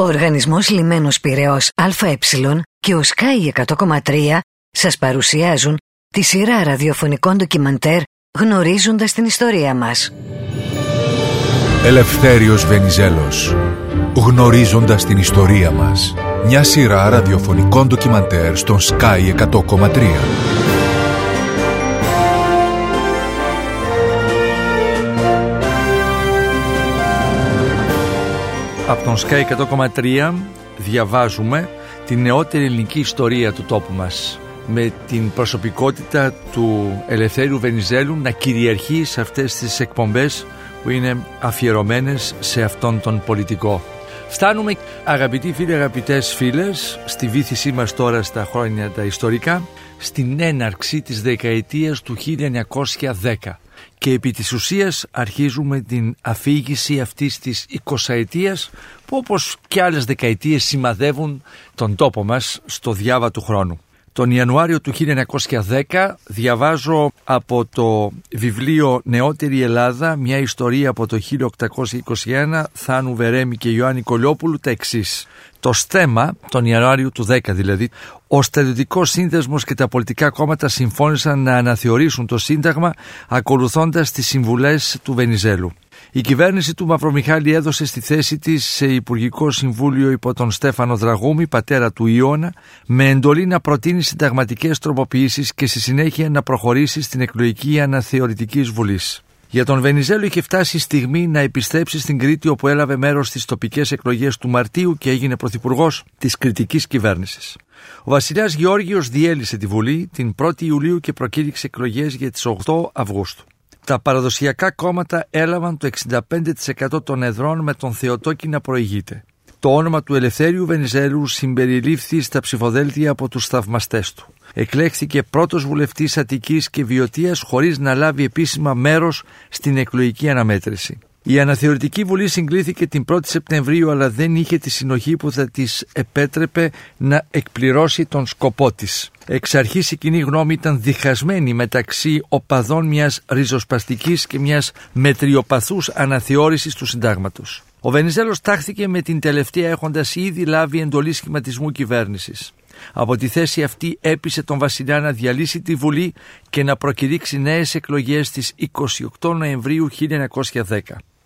Ο Οργανισμός Λιμένος Πυραιός ΑΕ και ο Sky 100,3 σας παρουσιάζουν τη σειρά ραδιοφωνικών ντοκιμαντέρ γνωρίζοντας την ιστορία μας. Ελευθέριος Βενιζέλος Γνωρίζοντας την ιστορία μας Μια σειρά ραδιοφωνικών ντοκιμαντέρ στον Sky 100,3 Από τον Sky 100,3 διαβάζουμε την νεότερη ελληνική ιστορία του τόπου μας με την προσωπικότητα του Ελευθέριου Βενιζέλου να κυριαρχεί σε αυτές τις εκπομπές που είναι αφιερωμένες σε αυτόν τον πολιτικό. Φτάνουμε αγαπητοί φίλοι, αγαπητές φίλες στη βήθησή μας τώρα στα χρόνια τα ιστορικά στην έναρξη της δεκαετίας του 1910 και επί της ουσίας αρχίζουμε την αφήγηση αυτής της 20 που όπως και άλλες δεκαετίες σημαδεύουν τον τόπο μας στο διάβα του χρόνου. Τον Ιανουάριο του 1910 διαβάζω από το βιβλίο «Νεότερη Ελλάδα» μια ιστορία από το 1821 Θάνου Βερέμι και Ιωάννη Κολιόπουλου τα εξής. Το στέμα, τον Ιανουάριο του 10 δηλαδή, ο στρατιωτικός σύνδεσμος και τα πολιτικά κόμματα συμφώνησαν να αναθεωρήσουν το Σύνταγμα ακολουθώντας τις συμβουλές του Βενιζέλου. Η κυβέρνηση του Μαυρομιχάλη έδωσε στη θέση της σε Υπουργικό Συμβούλιο υπό τον Στέφανο Δραγούμη, πατέρα του Ιώνα, με εντολή να προτείνει συνταγματικές τροποποιήσεις και στη συνέχεια να προχωρήσει στην εκλογική αναθεωρητική βουλή. Για τον Βενιζέλο είχε φτάσει η στιγμή να επιστρέψει στην Κρήτη όπου έλαβε μέρος στις τοπικές εκλογές του Μαρτίου και έγινε πρωθυπουργός της κριτικής κυβέρνησης. Ο βασιλιάς Γεώργιος διέλυσε τη Βουλή την 1η Ιουλίου και προκήρυξε εκλογές για τις 8 Αυγούστου. Τα παραδοσιακά κόμματα έλαβαν το 65% των εδρών με τον Θεοτόκη να προηγείται. Το όνομα του Ελευθέριου Βενιζέλου συμπεριλήφθη στα ψηφοδέλτια από τους θαυμαστές του. Εκλέχθηκε πρώτος βουλευτής Αττικής και Βιωτίας χωρίς να λάβει επίσημα μέρος στην εκλογική αναμέτρηση. Η αναθεωρητική βουλή συγκλήθηκε την 1η Σεπτεμβρίου αλλά δεν είχε τη συνοχή που θα της επέτρεπε να εκπληρώσει τον σκοπό της. Εξ αρχής η κοινή γνώμη ήταν διχασμένη μεταξύ οπαδών μιας ριζοσπαστικής και μιας μετριοπαθούς αναθεώρησης του συντάγματος. Ο Βενιζέλος τάχθηκε με την τελευταία έχοντας ήδη λάβει εντολή σχηματισμού κυβέρνησης. Από τη θέση αυτή έπεισε τον βασιλιά να διαλύσει τη Βουλή και να προκηρύξει νέες εκλογές στις 28 Νοεμβρίου 1910.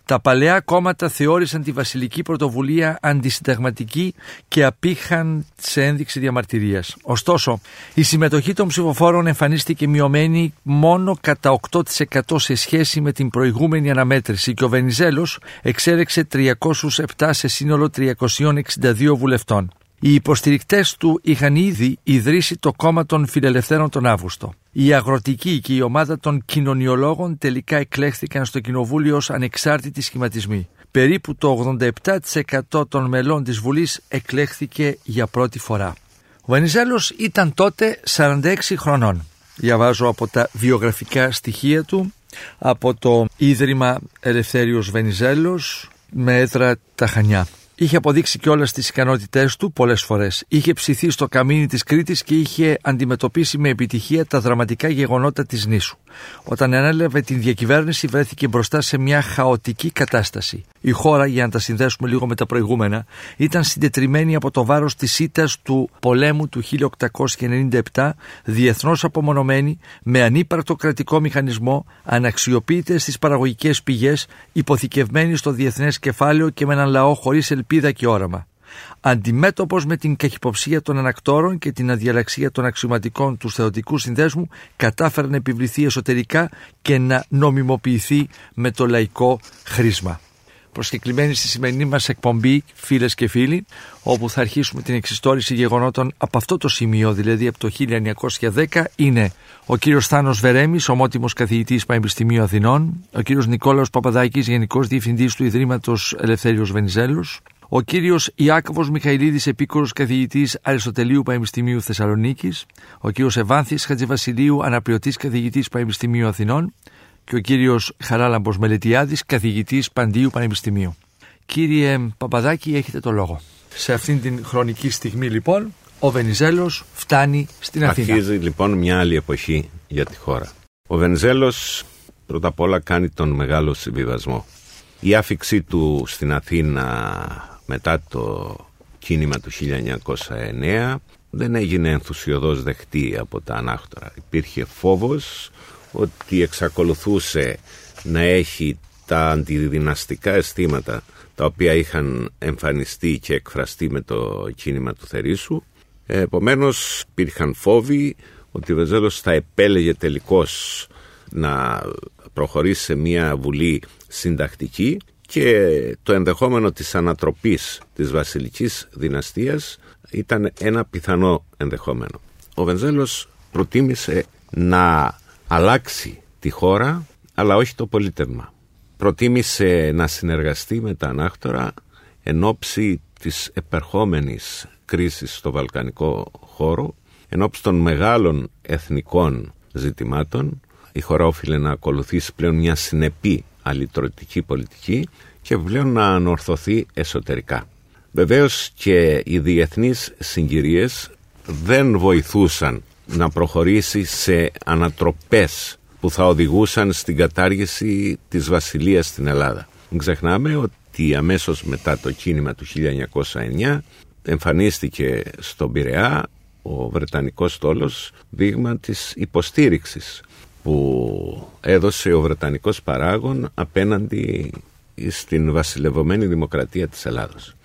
Τα παλαιά κόμματα θεώρησαν τη βασιλική πρωτοβουλία αντισυνταγματική και απήχαν σε ένδειξη διαμαρτυρίας. Ωστόσο, η συμμετοχή των ψηφοφόρων εμφανίστηκε μειωμένη μόνο κατά 8% σε σχέση με την προηγούμενη αναμέτρηση και ο Βενιζέλος εξέρεξε 307 σε σύνολο 362 βουλευτών. Οι υποστηρικτές του είχαν ήδη ιδρύσει το κόμμα των Φιλελευθέρων τον Αύγουστο. Η αγροτική και η ομάδα των κοινωνιολόγων τελικά εκλέχθηκαν στο κοινοβούλιο ως ανεξάρτητοι σχηματισμοί. Περίπου το 87% των μελών της Βουλής εκλέχθηκε για πρώτη φορά. Ο Βενιζέλος ήταν τότε 46 χρονών. Διαβάζω από τα βιογραφικά στοιχεία του από το Ίδρυμα Ελευθέριος Βενιζέλος με έδρα τα Χανιά. Είχε αποδείξει και όλε τις ικανότητές του πολλές φορές. Είχε ψηθεί στο καμίνι της Κρήτης και είχε αντιμετωπίσει με επιτυχία τα δραματικά γεγονότα της νήσου. Όταν ανέλαβε την διακυβέρνηση, βρέθηκε μπροστά σε μια χαοτική κατάσταση. Η χώρα, για να τα συνδέσουμε λίγο με τα προηγούμενα, ήταν συντετριμένη από το βάρος της ήττας του πολέμου του 1897, διεθνώς απομονωμένη, με ανύπαρκτο κρατικό μηχανισμό, αναξιοποιείται στις παραγωγικές πηγές, υποθηκευμένη στο διεθνές κεφάλαιο και με έναν λαό χωρίς ελπίδα και όραμα. Αντιμέτωπος με την καχυποψία των ανακτόρων και την αδιαλαξία των αξιωματικών του θεωτικού συνδέσμου, κατάφερε να επιβληθεί εσωτερικά και να νομιμοποιηθεί με το λαϊκό χρήσμα. Προσκεκλημένη στη σημερινή μας εκπομπή, φίλες και φίλοι, όπου θα αρχίσουμε την εξιστόρηση γεγονότων από αυτό το σημείο, δηλαδή από το 1910, είναι ο κύριος Θάνος Βερέμης, ομότιμος καθηγητής Πανεπιστημίου Αθηνών, ο κύριος Νικόλαος Παπαδάκης, Γενικός Διευθυντής του Ιδρύματος Ελευθέριος Βενιζέλους, ο κύριος Ιάκωβος Μιχαηλίδης, επίκορος καθηγητής Αριστοτελείου Πανεπιστημίου Θεσσαλονίκης, ο κύριος Ευάνθης Χατζηβασιλείου, αναπληρωτής καθηγητής Πανεπιστημίου Αθηνών και ο κύριος Χαράλαμπος Μελετιάδης, καθηγητής Παντίου Πανεπιστημίου. Κύριε Παπαδάκη, έχετε το λόγο. Σε αυτήν την χρονική στιγμή, λοιπόν, ο Βενιζέλος φτάνει στην Αθήνα. Αρχίζει λοιπόν μια άλλη εποχή για τη χώρα. Ο Βενιζέλος πρώτα απ' όλα κάνει τον μεγάλο συμβιβασμό. Η άφηξή του στην Αθήνα μετά το κίνημα του 1909 δεν έγινε ενθουσιοδός δεχτή από τα ανάκτορα. Υπήρχε φόβος ότι εξακολουθούσε να έχει τα αντιδυναστικά αισθήματα τα οποία είχαν εμφανιστεί και εκφραστεί με το κίνημα του Θερήσου. Επομένως υπήρχαν φόβοι ότι ο Βεζέλος θα επέλεγε τελικώς να προχωρήσει σε μια βουλή συντακτική και το ενδεχόμενο της ανατροπής της βασιλικής δυναστείας ήταν ένα πιθανό ενδεχόμενο. Ο Βενζέλος προτίμησε να αλλάξει τη χώρα αλλά όχι το πολίτευμα. Προτίμησε να συνεργαστεί με τα ανάκτορα εν ώψη της επερχόμενης κρίσης στο βαλκανικό χώρο, εν ώψη των μεγάλων εθνικών ζητημάτων. Η χώρα όφιλε να ακολουθήσει πλέον μια συνεπή αλυτρωτική πολιτική και πλέον να ανορθωθεί εσωτερικά. Βεβαίως και οι διεθνείς συγκυρίες δεν βοηθούσαν να προχωρήσει σε ανατροπές που θα οδηγούσαν στην κατάργηση της βασιλείας στην Ελλάδα. Μην ξεχνάμε ότι αμέσως μετά το κίνημα του 1909 εμφανίστηκε στον Πειραιά ο Βρετανικός στόλος δείγμα της υποστήριξης που έδωσε ο Βρετανικός παράγων απέναντι στην βασιλευωμένη δημοκρατία της Ελλάδος.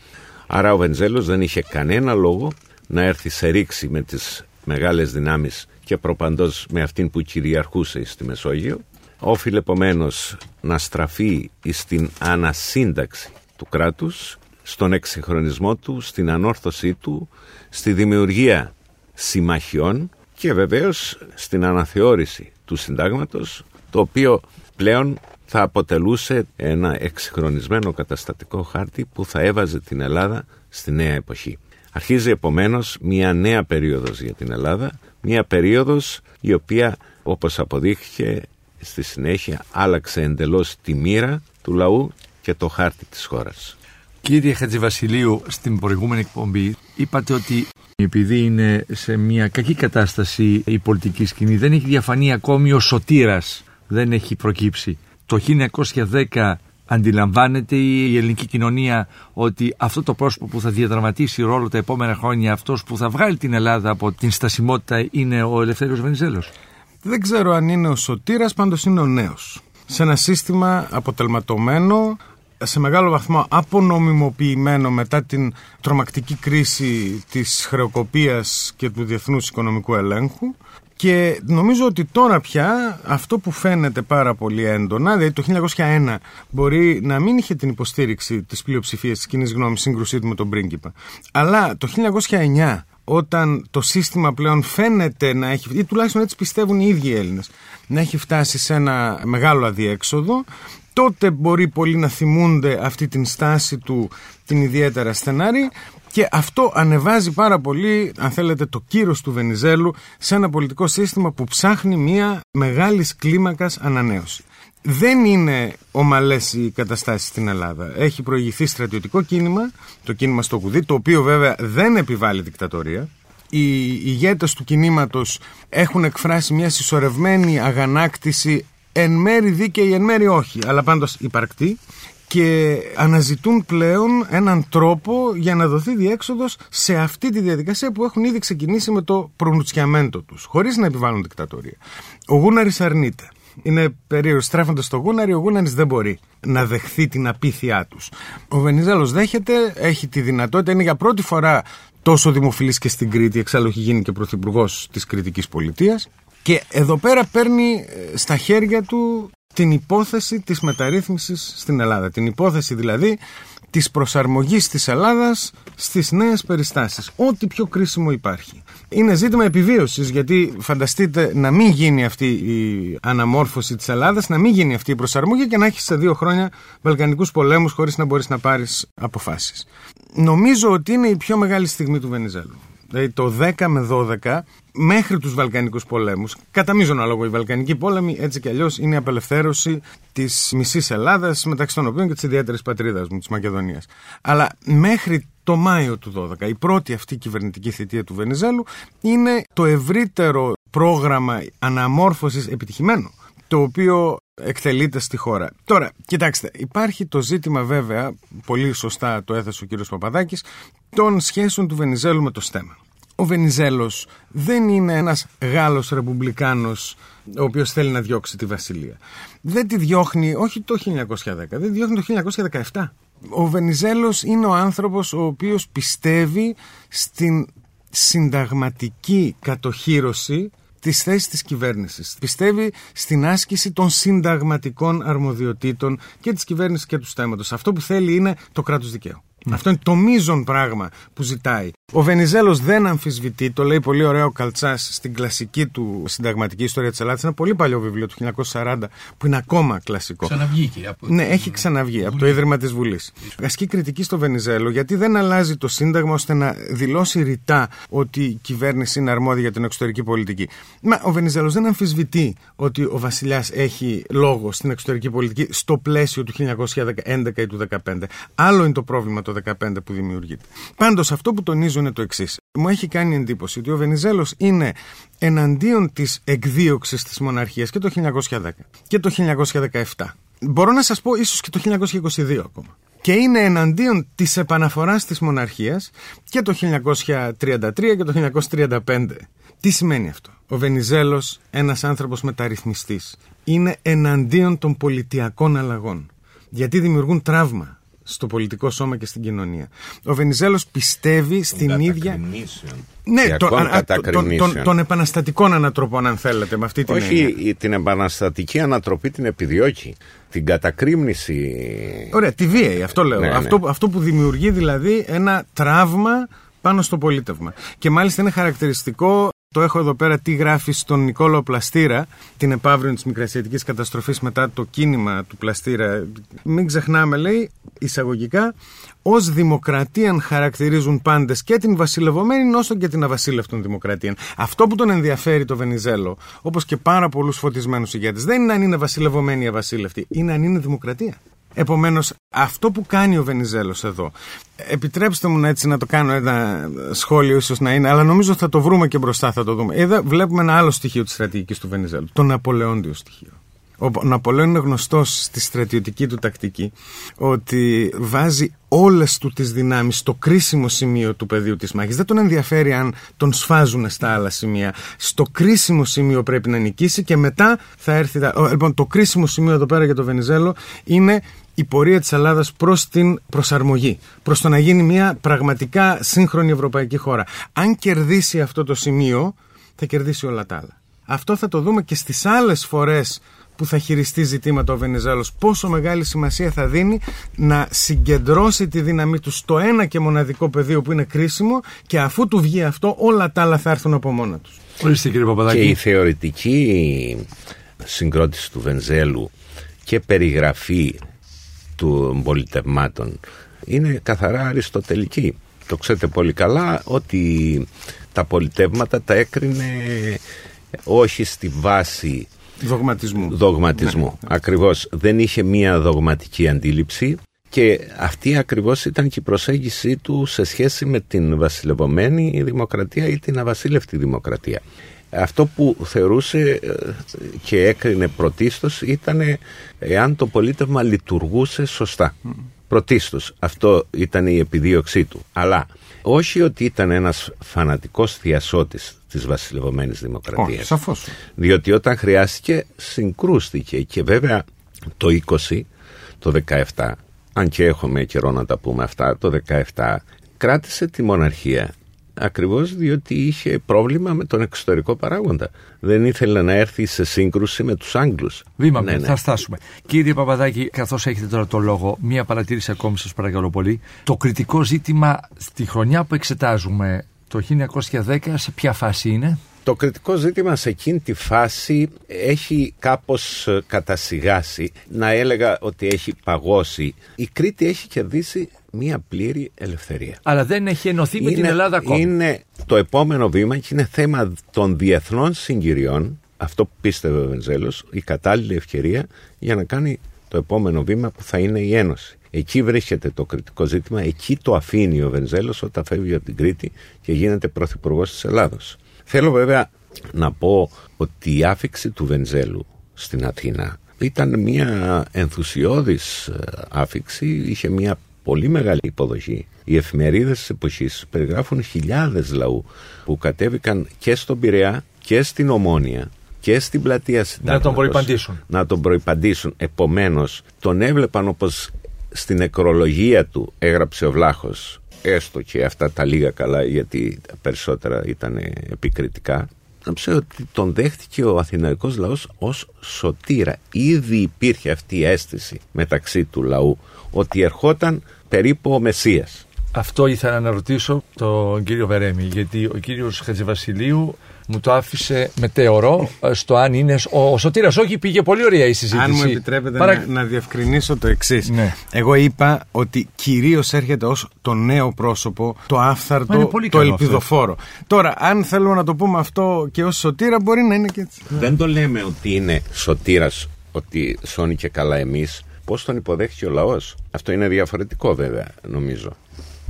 Άρα ο Βενζέλος δεν είχε κανένα λόγο να έρθει σε ρήξη με τις μεγάλες δυνάμεις και προπαντός με αυτήν που κυριαρχούσε στη Μεσόγειο. Όφιλε επομένως να στραφεί στην ανασύνταξη του κράτους, στον εξυγχρονισμό του, στην ανόρθωσή του, στη δημιουργία συμμαχιών και βεβαίως στην αναθεώρηση του συντάγματος, το οποίο πλέον θα αποτελούσε ένα εξυγχρονισμένο καταστατικό χάρτη που θα έβαζε την Ελλάδα στη νέα εποχή. Αρχίζει επομένως μια νέα περίοδος για την Ελλάδα, μια περίοδος η οποία όπως αποδείχθηκε στη συνέχεια άλλαξε εντελώς τη μοίρα του λαού και το χάρτη της χώρας. Κύριε Χατζηβασιλείου, στην προηγούμενη εκπομπή είπατε ότι επειδή είναι σε μια κακή κατάσταση η πολιτική σκηνή δεν έχει διαφανεί ακόμη ο σωτήρας, δεν έχει προκύψει. Το 1910 αντιλαμβάνεται η ελληνική κοινωνία ότι αυτό το πρόσωπο που θα διαδραματίσει ρόλο τα επόμενα χρόνια, αυτός που θα βγάλει την Ελλάδα από την στασιμότητα είναι ο Ελευθέριος Βενιζέλος; Δεν ξέρω αν είναι ο σωτήρας, πάντως είναι ο νέος. Σε ένα σύστημα αποτελματωμένο, σε μεγάλο βαθμό απονομιμοποιημένο μετά την τρομακτική κρίση της χρεοκοπίας και του διεθνούς οικονομικού ελέγχου. Και νομίζω ότι τώρα πια αυτό που φαίνεται πάρα πολύ έντονα, δηλαδή το 1901 μπορεί να μην είχε την υποστήριξη της πλειοψηφίας της κοινής γνώμης σύγκρουσή του με τον πρίγκιπα, αλλά το 1909 όταν το σύστημα πλέον φαίνεται να έχει, ή τουλάχιστον έτσι πιστεύουν οι ίδιοι Έλληνες, να έχει φτάσει σε ένα μεγάλο αδιέξοδο, τότε μπορεί πολλοί να θυμούνται αυτή την στάση του την ιδιαίτερα στενάρη και αυτό ανεβάζει πάρα πολύ, αν θέλετε, το κύρος του Βενιζέλου σε ένα πολιτικό σύστημα που ψάχνει μια μεγάλης κλίμακας ανανέωση. Δεν είναι ομαλές οι καταστάσεις στην Ελλάδα. Έχει προηγηθεί στρατιωτικό κίνημα, το κίνημα στο Κουδί, το οποίο βέβαια δεν επιβάλλει δικτατορία. Οι ηγέτες του κινήματος έχουν εκφράσει μια συσσωρευμένη αγανάκτηση εν μέρη δίκαιη, εν μέρη όχι, αλλά πάντως υπαρκτή και αναζητούν πλέον έναν τρόπο για να δοθεί διέξοδος σε αυτή τη διαδικασία που έχουν ήδη ξεκινήσει με το προνουτσιαμέντο τους, χωρίς να επιβάλλουν δικτατορία. Ο Γούναρης αρνείται. Είναι περίεργο. Στρέφοντας στο Γούναρη, ο Γούναρης δεν μπορεί να δεχθεί την απίθειά τους. Ο Βενιζέλος δέχεται, έχει τη δυνατότητα, είναι για πρώτη φορά τόσο δημοφιλής και στην Κρήτη, εξάλλου έχει γίνει και πρωθυπουργός της Κρητική Πολιτείας. Και εδώ πέρα παίρνει ε, στα χέρια του την υπόθεση της μεταρρύθμισης στην Ελλάδα. Την υπόθεση δηλαδή της προσαρμογής της Ελλάδας στις νέες περιστάσεις. Ό,τι πιο κρίσιμο υπάρχει. Είναι ζήτημα επιβίωσης γιατί φανταστείτε να μην γίνει αυτή η αναμόρφωση της Ελλάδας, να μην γίνει αυτή η προσαρμογή και να έχεις σε δύο χρόνια βαλκανικούς πολέμους χωρίς να μπορείς να πάρεις αποφάσεις. Νομίζω ότι είναι η πιο μεγάλη στιγμή του Βενιζέλου. Δηλαδή το 10 με 12 μέχρι τους Βαλκανικούς πολέμους. Κατά μείζωνα λόγο οι Βαλκανικοί πόλεμοι έτσι κι αλλιώς είναι η απελευθέρωση της μισής Ελλάδας μεταξύ των οποίων και της ιδιαίτερης πατρίδας μου, της Μακεδονίας. Αλλά μέχρι το Μάιο του 12, η πρώτη αυτή κυβερνητική θητεία του Βενιζέλου είναι το ευρύτερο πρόγραμμα αναμόρφωσης επιτυχημένο το οποίο εκτελείται στη χώρα. Τώρα, κοιτάξτε, υπάρχει το ζήτημα βέβαια, πολύ σωστά το έθεσε ο κύριος Παπαδάκης, των σχέσεων του Βενιζέλου με το στέμα. Ο Βενιζέλος δεν είναι ένας Γάλλος ρεπουμπλικάνος ο οποίος θέλει να διώξει τη Βασιλεία. Δεν τη διώχνει, όχι το 1910, δεν τη διώχνει το 1917. Ο Βενιζέλος είναι ο άνθρωπος ο οποίος πιστεύει στην συνταγματική κατοχήρωση τη θέση της κυβέρνησης. Πιστεύει στην άσκηση των συνταγματικών αρμοδιοτήτων και της κυβέρνησης και του στέματος. Αυτό που θέλει είναι το κράτος δικαίου. Αυτό είναι το μείζον πράγμα που ζητάει. Ο Βενιζέλος δεν αμφισβητεί, το λέει πολύ ωραίο ο Καλτσάς στην κλασική του συνταγματική ιστορία της Ελλάδας. Ένα πολύ παλιό βιβλίο του 1940 που είναι ακόμα κλασικό. Ξαναβγήκε. Από Ναι, έχει ξαναβγεί από το Ίδρυμα της Βουλής. Ασκεί κριτική στο Βενιζέλο γιατί δεν αλλάζει το Σύνταγμα ώστε να δηλώσει ρητά ότι η κυβέρνηση είναι αρμόδια για την εξωτερική πολιτική. Μα ο Βενιζέλος δεν αμφισβητεί ότι ο Βασιλιάς έχει λόγο στην εξωτερική πολιτική στο πλαίσιο του 1911 ή του 2015. Άλλο είναι το πρόβλημα το 2015 που δημιουργείται. Πάντως αυτό που τονίζω είναι το εξής. Μου έχει κάνει εντύπωση ότι ο Βενιζέλος είναι εναντίον της εκδίωξης της μοναρχίας και το 1910 και το 1917. Μπορώ να σας πω ίσως και το 1922 ακόμα. Και είναι εναντίον της επαναφοράς της μοναρχίας και το 1933 και το 1935. Τι σημαίνει αυτό; Ο Βενιζέλος, ένας άνθρωπος μεταρρυθμιστής, είναι εναντίον των πολιτιακών αλλαγών. Γιατί δημιουργούν τραύμα στο πολιτικό σώμα και στην κοινωνία. Ο Βενιζέλος πιστεύει στην ίδια... Ναι, το, α, α, των, των, των επαναστατικών ανατροπών, αν θέλετε, με αυτή την Όχι, έννοια. η- την επαναστατική ανατροπή την επιδιώκει. Την κατακρίμνηση. Ωραία, τη βίαιη, αυτό λέω. Ναι, ναι. Αυτό, αυτό που δημιουργεί δηλαδή ένα τραύμα πάνω στο πολίτευμα. Και μάλιστα είναι χαρακτηριστικό, το έχω εδώ πέρα τι γράφει στον Νικόλαο Πλαστήρα, την επαύριο της μικρασιατική καταστροφής μετά το κίνημα του Πλαστήρα. Μην ξεχνάμε, λέει, εισαγωγικά, ως δημοκρατίαν χαρακτηρίζουν πάντες και την βασιλευωμένη όσο και την αβασίλευτον δημοκρατίαν. Αυτό που τον ενδιαφέρει το Βενιζέλο, όπως και πάρα πολλούς φωτισμένους ηγέτες, δεν είναι αν είναι βασιλευωμένη ή αβασίλευτη, είναι αν είναι δημοκρατία. Επομένως, αυτό που κάνει ο Βενιζέλος εδώ, επιτρέψτε μου να έτσι να το κάνω ένα σχόλιο, ίσως να είναι, αλλά νομίζω θα το βρούμε και μπροστά, θα το δούμε. Εδώ βλέπουμε ένα άλλο στοιχείο της στρατηγικής του Βενιζέλου, το Ναπολεόντιο στοιχείο. Ο Ναπολέον είναι γνωστός στη στρατιωτική του τακτική ότι βάζει όλες του τις δυνάμεις στο κρίσιμο σημείο του πεδίου της μάχης. Δεν τον ενδιαφέρει αν τον σφάζουν στα άλλα σημεία. Στο κρίσιμο σημείο πρέπει να νικήσει και μετά θα έρθει... τα- Ο, Λοιπόν, το κρίσιμο σημείο εδώ πέρα για το Βενιζέλο είναι η πορεία της Ελλάδας προς την προσαρμογή. Προς το να γίνει μια πραγματικά σύγχρονη ευρωπαϊκή χώρα. Αν κερδίσει αυτό το σημείο, θα κερδίσει όλα τα άλλα. Αυτό θα το δούμε και στις άλλες φορές που θα χειριστεί ζητήματα ο Βενιζέλος πόσο μεγάλη σημασία θα δίνει να συγκεντρώσει τη δύναμή του στο ένα και μοναδικό πεδίο που είναι κρίσιμο και αφού του βγει αυτό όλα τα άλλα θα έρθουν από μόνα τους. Ορίστε κύριε Και Παπαδάκη. η θεωρητική συγκρότηση του Βενζέλου και περιγραφή των πολιτευμάτων είναι καθαρά αριστοτελική. Το ξέρετε πολύ καλά ότι τα πολιτεύματα τα έκρινε όχι στη βάση Δογματισμού. δογματισμού. Ακριβώς δεν είχε μία δογματική αντίληψη και αυτή ακριβώς ήταν και η προσέγγιση του σε σχέση με την βασιλευωμένη δημοκρατία ή την αβασίλευτη δημοκρατία. Αυτό που θεωρούσε ε, και έκρινε πρωτίστως ήταν εάν το πολίτευμα λειτουργούσε σωστά. Πρωτίστως αυτό ήταν η επιδίωξή του. Αλλά όχι ότι ήταν ένας φανατικός θειασότης της βασιλευωμένης δημοκρατίας. Όχι, σαφώς. Διότι όταν χρειάστηκε συγκρούστηκε και βέβαια το 20, το 17, αν και έχουμε καιρό να τα πούμε αυτά, το 17 κράτησε τη μοναρχία ακριβώς διότι είχε πρόβλημα με τον εξωτερικό παράγοντα. Δεν ήθελε να έρθει σε σύγκρουση με τους Άγγλους. Βήμα Ναι, ναι, ναι. θα φτάσουμε. Κύριε Παπαδάκη, καθώς έχετε τώρα το λόγο, μία παρατήρηση ακόμη σας παρακαλώ πολύ. Το κριτικό ζήτημα στη χρονιά που εξετάζουμε, το 1910, σε ποια φάση είναι; Το κριτικό ζήτημα σε εκείνη τη φάση έχει κάπως ε, κατασυγάσει, να έλεγα ότι έχει παγώσει. Η Κρήτη έχει κερδίσει μία πλήρη ελευθερία. Αλλά δεν έχει ενωθεί με την Ελλάδα ακόμα. Είναι το επόμενο βήμα και είναι θέμα των διεθνών συγκυριών, αυτό που πίστευε ο Βενζέλος, η κατάλληλη ευκαιρία για να κάνει το επόμενο βήμα που θα είναι η Ένωση. Εκεί βρίσκεται το κριτικό ζήτημα, εκεί το αφήνει ο Βενζέλος όταν φεύγει από την Κρήτη και γίνεται πρωθυπουργός της Ελλάδος. Θέλω βέβαια να πω ότι η άφηξη του Βενζέλου στην Αθήνα. Ήταν μια ενθουσιώδης ε, άφηξη, είχε μια πολύ μεγάλη υποδοχή. Οι εφημερίδες της εποχής περιγράφουν χιλιάδες λαού που κατέβηκαν και στον Πειραιά και στην Ομόνια και στην πλατεία Συντάγματος. Να τον προϋπαντήσουν. Να τον προϋπαντήσουν. Επομένως, τον έβλεπαν όπως στην νεκρολογία του έγραψε ο Βλάχος έστω και αυτά τα λίγα καλά γιατί τα περισσότερα ήταν επικριτικά να ξέρω ότι τον δέχτηκε ο αθηναϊκός λαός ως σωτήρα ήδη υπήρχε αυτή η αίσθηση μεταξύ του λαού ότι ερχόταν περίπου ο Μεσσίας αυτό ήθελα να ρωτήσω τον κύριο Βερέμι, γιατί ο κύριος Χατζηβασιλείου μου το άφησε μετέωρο στο αν είναι ο, ο Σωτήρας. Όχι, πήγε πολύ ωραία η συζήτηση. Αν μου επιτρέπετε να, να διευκρινίσω το εξής. Ναι. Εγώ είπα ότι κυρίως έρχεται ως το νέο πρόσωπο, το άφθαρτο, το ελπιδοφόρο. Τώρα, αν θέλουμε να το πούμε αυτό και ως Σωτήρα, μπορεί να είναι και έτσι. Δεν το λέμε ότι είναι Σωτήρας, ότι σώνει και καλά εμείς. Πώς τον υποδέχει ο λαός; Αυτό είναι διαφορετικό βέβαια, νομίζω.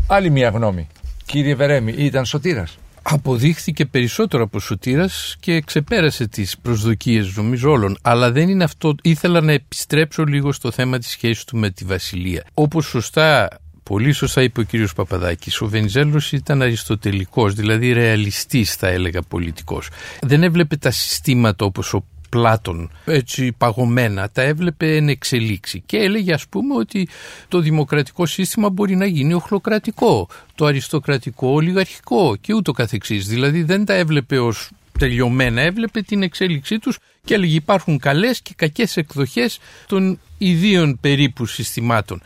Άλλη μια γνώμη. Κύριε Βερέμι, ήταν σωτήρας. Αποδείχθηκε περισσότερο από σωτήρας και ξεπέρασε τις προσδοκίες νομίζω όλων. Αλλά δεν είναι αυτό. Ήθελα να επιστρέψω λίγο στο θέμα της σχέσης του με τη Βασιλεία. Όπως σωστά Πολύ σωστά είπε ο κύριος Παπαδάκης, ο Βενιζέλος ήταν αριστοτελικός, δηλαδή ρεαλιστής θα έλεγα πολιτικός. Δεν έβλεπε τα συστήματα όπως ο Πλάτων έτσι παγωμένα τα έβλεπε εν εξελίξει και έλεγε ας πούμε ότι το δημοκρατικό σύστημα μπορεί να γίνει οχλοκρατικό, το αριστοκρατικό ολιγαρχικό και ούτω καθεξής. Δηλαδή δεν τα έβλεπε ως τελειωμένα, έβλεπε την εξέλιξή τους και έλεγε υπάρχουν καλές και κακές εκδοχές των ιδίων περίπου συστημάτων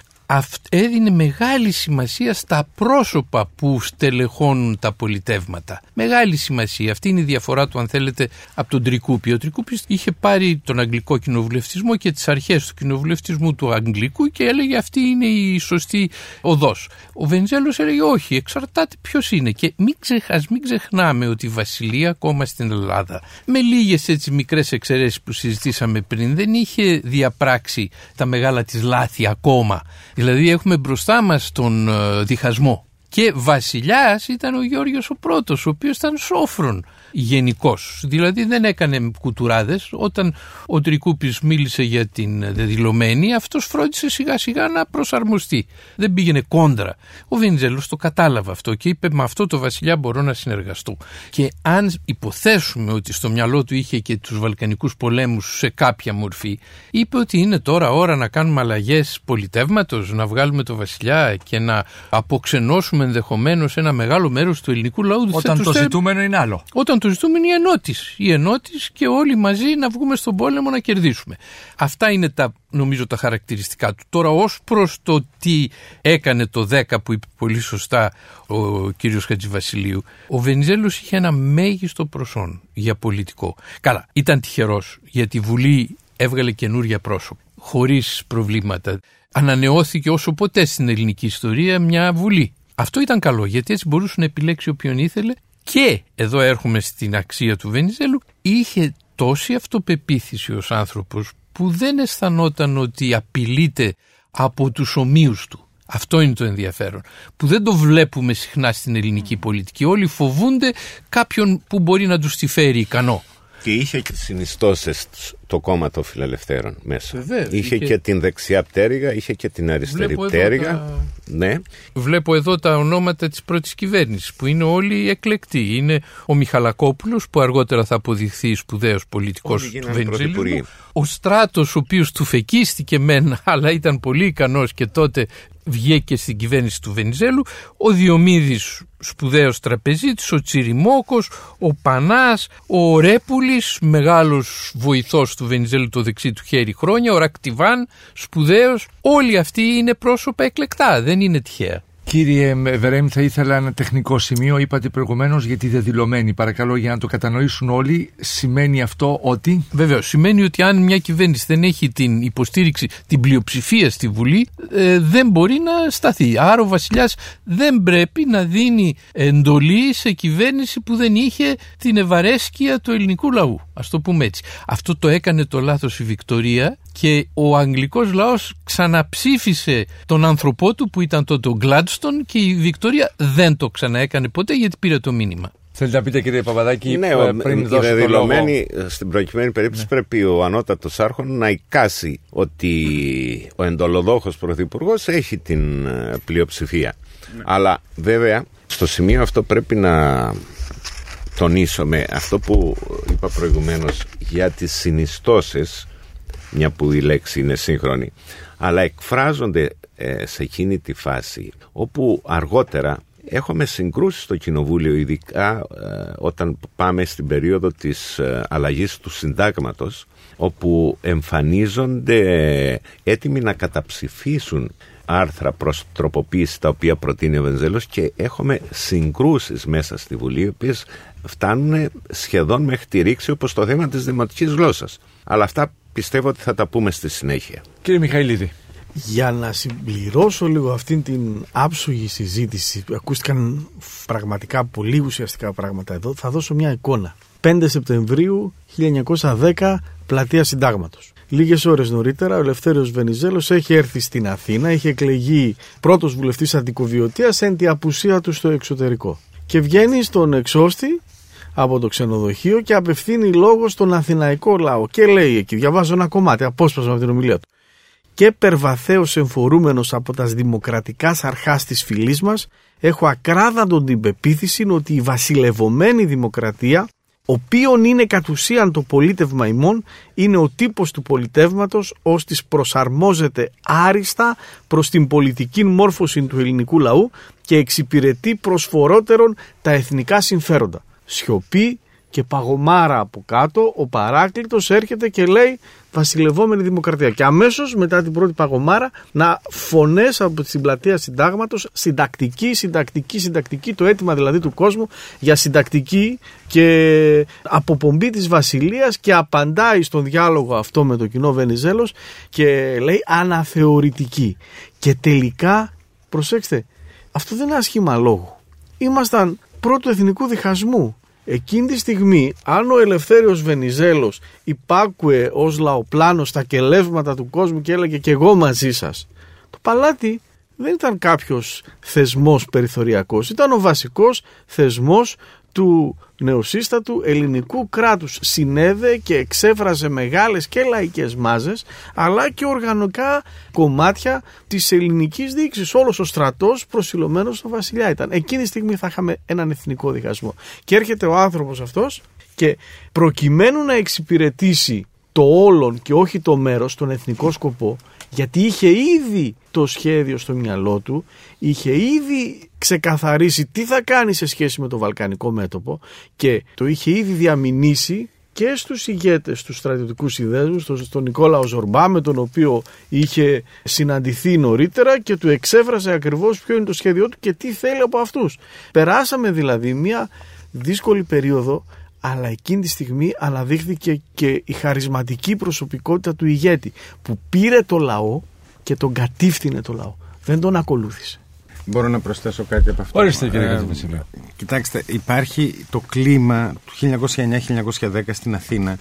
έδινε μεγάλη σημασία στα πρόσωπα που στελεχώνουν τα πολιτεύματα. Μεγάλη σημασία. Αυτή είναι η διαφορά του αν θέλετε από τον Τρικούπη. Ο Τρικούπης είχε πάρει τον αγγλικό κοινοβουλευτισμό και τις αρχές του κοινοβουλευτισμού του αγγλικού και έλεγε αυτή είναι η σωστή οδός. Ο Βενιζέλος έλεγε όχι, εξαρτάται ποιος είναι και μην, ξεχ, μην ξεχνάμε ότι η Βασιλεία ακόμα στην Ελλάδα με λίγες έτσι μικρές εξαιρέσεις που συζητήσαμε πριν δεν είχε διαπράξει τα μεγάλα της λάθη ακόμα. Δηλαδή έχουμε μπροστά μας τον ε, διχασμό. Και βασιλιάς ήταν ο Γιώργος ο πρώτος, ο οποίος ήταν σόφρον γενικό. Δηλαδή δεν έκανε κουτουράδες. Όταν ο Τρικούπης μίλησε για την δεδηλωμένη, αυτός φρόντισε σιγά σιγά να προσαρμοστεί. Δεν πήγαινε κόντρα. Ο Βενιζέλο το κατάλαβε αυτό και είπε: Με αυτό το βασιλιά μπορώ να συνεργαστώ. Και αν υποθέσουμε ότι στο μυαλό του είχε και τους Βαλκανικούς πολέμους σε κάποια μορφή, είπε ότι είναι τώρα ώρα να κάνουμε αλλαγές πολιτεύματος, να βγάλουμε το βασιλιά και να αποξενώσουμε ενδεχομένως ένα μεγάλο μέρος του ελληνικού λαού. Όταν το ζητούμενο είναι άλλο. Όταν το ζητούμε είναι η ενότηση. Η ενότηση και όλοι μαζί να βγούμε στον πόλεμο να κερδίσουμε. Αυτά είναι τα, νομίζω τα χαρακτηριστικά του. Τώρα ως προς το τι έκανε το 10 που είπε πολύ σωστά ο κύριος Χατζηβασιλείου, ο Βενιζέλος είχε ένα μέγιστο προσόν για πολιτικό. Καλά, ήταν τυχερός γιατί η Βουλή έβγαλε καινούρια πρόσωπα, χωρίς προβλήματα. Ανανεώθηκε όσο ποτέ στην ελληνική ιστορία μια Βουλή. Αυτό ήταν καλό γιατί έτσι μπορούσε να επιλέξει όποιον ήθελε και εδώ έρχομαι στην αξία του Βενιζέλου, είχε τόση αυτοπεποίθηση ως άνθρωπος που δεν αισθανόταν ότι απειλείται από τους ομοίους του. Αυτό είναι το ενδιαφέρον. Που δεν το βλέπουμε συχνά στην ελληνική πολιτική. Όλοι φοβούνται κάποιον που μπορεί να τους τη φέρει ικανό. Και είχε και συνιστώσεις το κόμμα των φιλελευθέρων μέσα. Βεβαίως, είχε, και την δεξιά πτέρυγα, είχε και την αριστερή πτέρυγα. Ναι. Βλέπω εδώ τα ονόματα της πρώτης κυβέρνησης που είναι όλοι εκλεκτοί. Είναι ο Μιχαλακόπουλος που αργότερα θα αποδειχθεί σπουδαίος πολιτικός του Βενιζέλου. Ο Στράτος ο οποίος του φεκίστηκε μεν αλλά ήταν πολύ ικανός και τότε βγήκε στην κυβέρνηση του Βενιζέλου, ο Διομήδης σπουδαίος τραπεζίτης, ο Τσιριμόκος, ο Πανάς, ο Ρέπουλης, μεγάλος βοηθός του Βενιζέλου το δεξί του χέρι χρόνια, ο Ρακτιβάν, σπουδαίος. Όλοι αυτοί είναι πρόσωπα εκλεκτά, δεν είναι τυχαία. Κύριε Βερέμ, θα ήθελα ένα τεχνικό σημείο. Είπατε προηγουμένως για τη δεδηλωμένη. Παρακαλώ για να το κατανοήσουν όλοι. Σημαίνει αυτό ότι; Βεβαίως. Σημαίνει ότι αν μια κυβέρνηση δεν έχει την υποστήριξη, την πλειοψηφία στη Βουλή, ε, δεν μπορεί να σταθεί. Άρα ο Βασιλιάς δεν πρέπει να δίνει εντολή σε κυβέρνηση που δεν είχε την ευαρέσκεια του ελληνικού λαού. Α το πούμε έτσι. Αυτό το έκανε το λάθος η Βικτωρία και ο αγγλικός λαός ξαναψήφισε τον άνθρωπό του που ήταν τότε ο Γκλάντστον και η Βικτόρια δεν το ξαναέκανε ποτέ γιατί πήρε το μήνυμα. Θέλετε να πείτε κύριε Παπαδάκη ναι, ε, πριν είναι δώσω το δηλωμένη, λόγο. στην προκειμένη περίπτωση πρέπει ο ανώτατος άρχον να εικάσει ότι ο εντολοδόχος πρωθυπουργός έχει την ε, πλειοψηφία. Αλλά βέβαια στο σημείο αυτό πρέπει να τονίσω με αυτό που είπα προηγουμένως για τις συνιστώσεις μια που η λέξη είναι σύγχρονη αλλά εκφράζονται ε, σε εκείνη τη φάση όπου αργότερα έχουμε συγκρούσεις στο κοινοβούλιο ειδικά ε, όταν πάμε στην περίοδο της ε, αλλαγής του συντάγματος όπου εμφανίζονται έτοιμοι να καταψηφίσουν άρθρα προς τροποποίηση τα οποία προτείνει ο Βενζέλος και έχουμε συγκρούσεις μέσα στη Βουλή οι οποίες φτάνουν σχεδόν μέχρι τη ρήξη όπως το θέμα της δημοτικής γλώσσας. Αλλά αυτά πιστεύω ότι θα τα πούμε στη συνέχεια. Κύριε Μιχαηλίδη. Για να συμπληρώσω λίγο αυτήν την άψογη συζήτηση, ακούστηκαν πραγματικά πολύ ουσιαστικά πράγματα εδώ, θα δώσω μια εικόνα. 5 Σεπτεμβρίου 1910, πλατεία Συντάγματος. Λίγες ώρες νωρίτερα, ο Ελευθέριος Βενιζέλος έχει έρθει στην Αθήνα, έχει εκλεγεί πρώτος βουλευτής αντικοβιωτίας εν τη απουσία του στο εξωτερικό. Και βγαίνει στον εξώστη από το ξενοδοχείο και απευθύνει λόγο στον Αθηναϊκό λαό. Και λέει εκεί, διαβάζω ένα κομμάτι, απόσπασμα από την ομιλία του. Και περβαθέως εμφορούμενος από τα δημοκρατικά αρχάς της φυλής μας, έχω ακράδαντον την πεποίθηση ότι η βασιλευωμένη δημοκρατία οποίον είναι κατ' ουσίαν το πολίτευμα ημών, είναι ο τύπος του πολιτεύματος ώστις προσαρμόζεται άριστα προς την πολιτική μόρφωση του ελληνικού λαού και εξυπηρετεί προσφορότερον τα εθνικά συμφέροντα. Σιωπή και παγωμάρα από κάτω, ο παράκλητος έρχεται και λέει βασιλευόμενη δημοκρατία. Και αμέσως μετά την πρώτη παγωμάρα να φωνές από την πλατεία συντάγματος συντακτική, συντακτική, συντακτική, το αίτημα δηλαδή του κόσμου για συντακτική και αποπομπή της βασιλείας και απαντάει στον διάλογο αυτό με το κοινό Βενιζέλος και λέει αναθεωρητική. Και τελικά, προσέξτε, αυτό δεν είναι ένα σχήμα λόγου. Ήμασταν πρώτου εθνικού διχασμού Εκείνη τη στιγμή, αν ο Ελευθέριος Βενιζέλος υπάκουε ως λαοπλάνος στα κελεύματα του κόσμου και έλεγε και εγώ μαζί σας, το παλάτι δεν ήταν κάποιος θεσμός περιθωριακός, ήταν ο βασικός θεσμός του νεοσύστατου ελληνικού κράτους. Συνέδε και εξέφραζε μεγάλες και λαϊκές μάζες αλλά και οργανικά κομμάτια της ελληνικής διοίκησης όλος ο στρατός προσιλωμένος στο βασιλιά ήταν. Εκείνη τη στιγμή θα είχαμε έναν εθνικό διχασμό. Και έρχεται ο άνθρωπος αυτός και προκειμένου να εξυπηρετήσει το όλον και όχι το μέρος, τον εθνικό σκοπό γιατί είχε ήδη το σχέδιο στο μυαλό του, είχε ήδη ξεκαθαρίσει τι θα κάνει σε σχέση με το βαλκανικό μέτωπο και το είχε ήδη διαμηνήσει και στους ηγέτες στους στρατιωτικούς συνδέσμους, στον Νικόλαο Ζορμπά με τον οποίο είχε συναντηθεί νωρίτερα και του εξέφρασε ακριβώς ποιο είναι το σχέδιό του και τι θέλει από αυτούς. Περάσαμε δηλαδή μια δύσκολη περίοδο αλλά εκείνη τη στιγμή αναδείχθηκε και η χαρισματική προσωπικότητα του ηγέτη που πήρε το λαό και τον κατήφθηνε το λαό. Δεν τον ακολούθησε. Μπορώ να προσθέσω κάτι από αυτό; Ορίστε κύριε Ε, Βασιλείο. Κοιτάξτε, υπάρχει το κλίμα του 1909-1910 στην Αθήνα.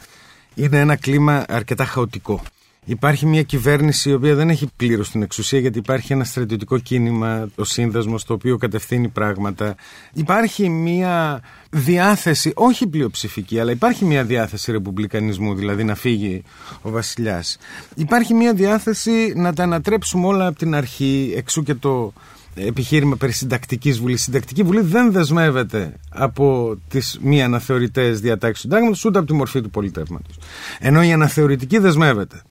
Είναι ένα κλίμα αρκετά χαοτικό. Υπάρχει μια κυβέρνηση η οποία δεν έχει πλήρως την εξουσία γιατί υπάρχει ένα στρατιωτικό κίνημα, ο σύνδεσμος, το οποίο κατευθύνει πράγματα. Υπάρχει μια διάθεση, όχι πλειοψηφική, αλλά υπάρχει μια διάθεση ρεπουμπλικανισμού, δηλαδή να φύγει ο βασιλιάς. Υπάρχει μια διάθεση να τα ανατρέψουμε όλα από την αρχή, εξού και το επιχείρημα περί συντακτικής βουλής. Η συντακτική βουλή δεν δεσμεύεται από τις μη αναθεωρητές διατάξεις του συντάγματος ούτε από τη μορφή του πολιτεύματος. Ενώ η αναθεωρητική δεσμεύεται.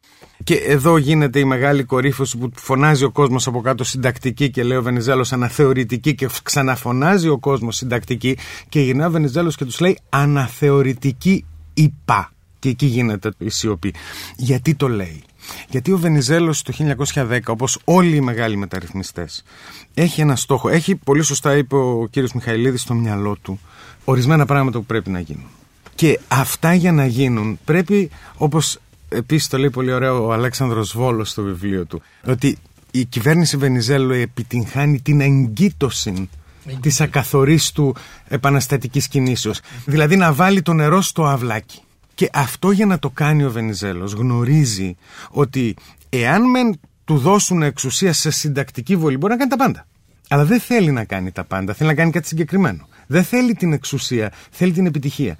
Και εδώ γίνεται η μεγάλη κορύφωση που φωνάζει ο κόσμος από κάτω συντακτική και λέει ο Βενιζέλος αναθεωρητική και ξαναφωνάζει ο κόσμος συντακτική και γυρνά ο Βενιζέλος και τους λέει αναθεωρητική είπα. Και εκεί γίνεται η σιωπή. Γιατί το λέει; Γιατί ο Βενιζέλος το 1910, όπως όλοι οι μεγάλοι μεταρρυθμιστές, έχει ένα στόχο. Έχει, πολύ σωστά είπε ο κύριος Μιχαηλίδης στο μυαλό του, ορισμένα πράγματα που πρέπει να γίνουν. Και αυτά για να γίνουν πρέπει, όπως επίσης το λέει πολύ ωραίο ο Αλέξανδρος Βόλος στο βιβλίο του, ότι η κυβέρνηση Βενιζέλου επιτυγχάνει την εγκύτωση της ακαθορίστου επαναστατικής κινήσεως. Δηλαδή να βάλει το νερό στο αυλάκι. Και αυτό για να το κάνει ο Βενιζέλος γνωρίζει ότι εάν μεν του δώσουν εξουσία σε συντακτική βολή μπορεί να κάνει τα πάντα. Αλλά δεν θέλει να κάνει τα πάντα, θέλει να κάνει κάτι συγκεκριμένο. Δεν θέλει την εξουσία, θέλει την επιτυχία.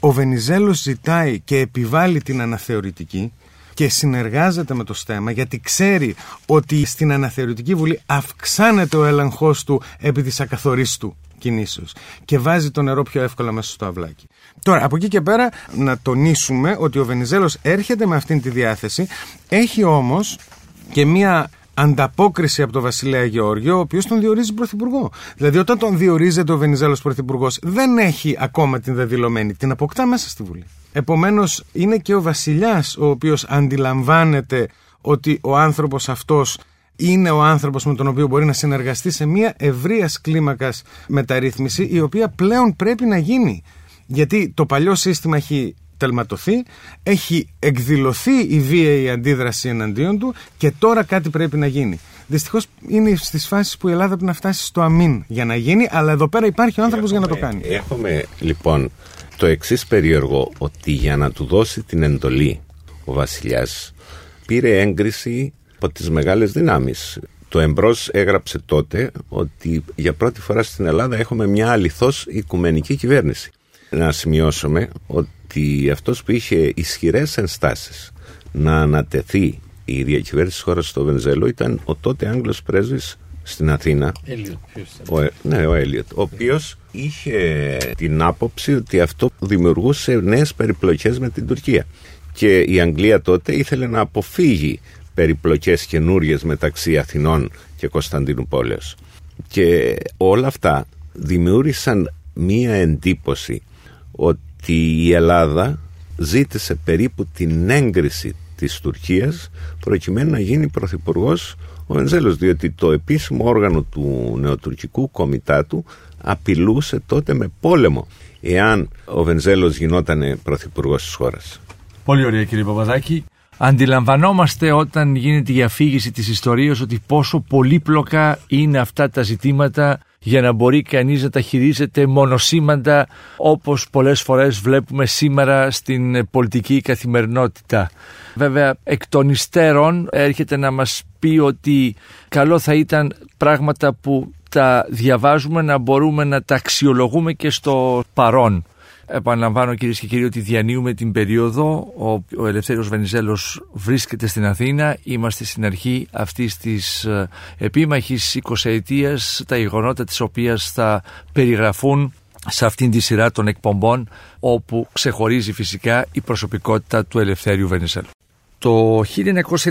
Ο Βενιζέλος ζητάει και επιβάλλει την αναθεωρητική και συνεργάζεται με το στέμα γιατί ξέρει ότι στην αναθεωρητική βουλή αυξάνεται ο έλεγχος του επί της ακαθορίστου κινήσεως και βάζει το νερό πιο εύκολα μέσα στο αυλάκι. Τώρα, από εκεί και πέρα να τονίσουμε ότι ο Βενιζέλος έρχεται με αυτήν τη διάθεση, έχει όμως και μία ανταπόκριση από τον Βασιλέα Γεώργιο, ο οποίος τον διορίζει πρωθυπουργό. Δηλαδή, όταν τον διορίζεται ο Βενιζέλος πρωθυπουργός, δεν έχει ακόμα την δεδηλωμένη, την αποκτά μέσα στη Βουλή. Επομένως, είναι και ο Βασιλιάς ο οποίος αντιλαμβάνεται ότι ο άνθρωπος αυτός είναι ο άνθρωπος με τον οποίο μπορεί να συνεργαστεί σε μια ευρείας κλίμακας μεταρρύθμιση, η οποία πλέον πρέπει να γίνει. Γιατί το παλιό σύστημα έχει τελματωθεί, έχει εκδηλωθεί η βίαιη αντίδραση εναντίον του και τώρα κάτι πρέπει να γίνει. Δυστυχώς είναι στις φάσεις που η Ελλάδα πρέπει να φτάσει στο αμήν για να γίνει, αλλά εδώ πέρα υπάρχει ο άνθρωπος για να το κάνει. Έχουμε λοιπόν το εξής περίεργο, ότι για να του δώσει την εντολή ο βασιλιάς πήρε έγκριση από τις μεγάλες δυνάμεις. Το εμπρός έγραψε τότε ότι για πρώτη φορά στην Ελλάδα έχουμε μια αληθώς οικουμενική κυβέρνηση. Να σημειώσουμε ότι ότι αυτός που είχε ισχυρές ενστάσεις να ανατεθεί η διακυβέρνηση της χώρας στο Βενζέλο ήταν ο τότε Άγγλος πρέσβης στην Αθήνα. Ο, ε, ναι, ο Έλιοτ. Ο οποίος είχε την άποψη ότι αυτό δημιουργούσε νέες περιπλοκές με την Τουρκία. Και η Αγγλία τότε ήθελε να αποφύγει περιπλοκές καινούριες μεταξύ Αθηνών και Κωνσταντίνου Πόλεως. Και όλα αυτά δημιούργησαν μία εντύπωση ότι ότι η Ελλάδα ζήτησε περίπου την έγκριση της Τουρκίας προκειμένου να γίνει πρωθυπουργός ο Βενζέλος διότι το επίσημο όργανο του νεοτουρκικού κομιτάτου απειλούσε τότε με πόλεμο εάν ο Βενζέλος γινόταν πρωθυπουργός της χώρας. Πολύ ωραία κύριε Παπαδάκη. Αντιλαμβανόμαστε όταν γίνεται η αφήγηση της ιστορίας ότι πόσο πολύπλοκα είναι αυτά τα ζητήματα για να μπορεί κανείς να τα χειρίζεται μονοσήμαντα όπως πολλές φορές βλέπουμε σήμερα στην πολιτική καθημερινότητα. Βέβαια εκ των υστέρων έρχεται να μας πει ότι καλό θα ήταν πράγματα που τα διαβάζουμε να μπορούμε να τα αξιολογούμε και στο παρόν. Επαναλαμβάνω κυρίες και κύριοι ότι διανύουμε την περίοδο ο, ο Ελευθέριος Βενιζέλος βρίσκεται στην Αθήνα. Είμαστε στην αρχή αυτής της ε, επίμαχης 20 ετίας, τα γεγονότα της οποίας θα περιγραφούν σε αυτήν τη σειρά των εκπομπών όπου ξεχωρίζει φυσικά η προσωπικότητα του Ελευθέριου Βενιζέλου. Το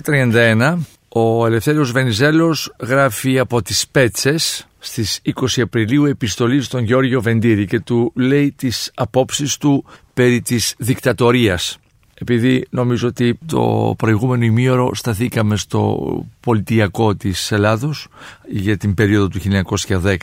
1931 ο Ελευθέριος Βενιζέλος γράφει από τις Πέτσες στις 20 Απριλίου επιστολή στον Γιώργιο Βεντήρη και του λέει τις απόψεις του περί της δικτατορίας. Επειδή νομίζω ότι το προηγούμενο ημίωρο σταθήκαμε στο πολιτιακό της Ελλάδος για την περίοδο του 1910.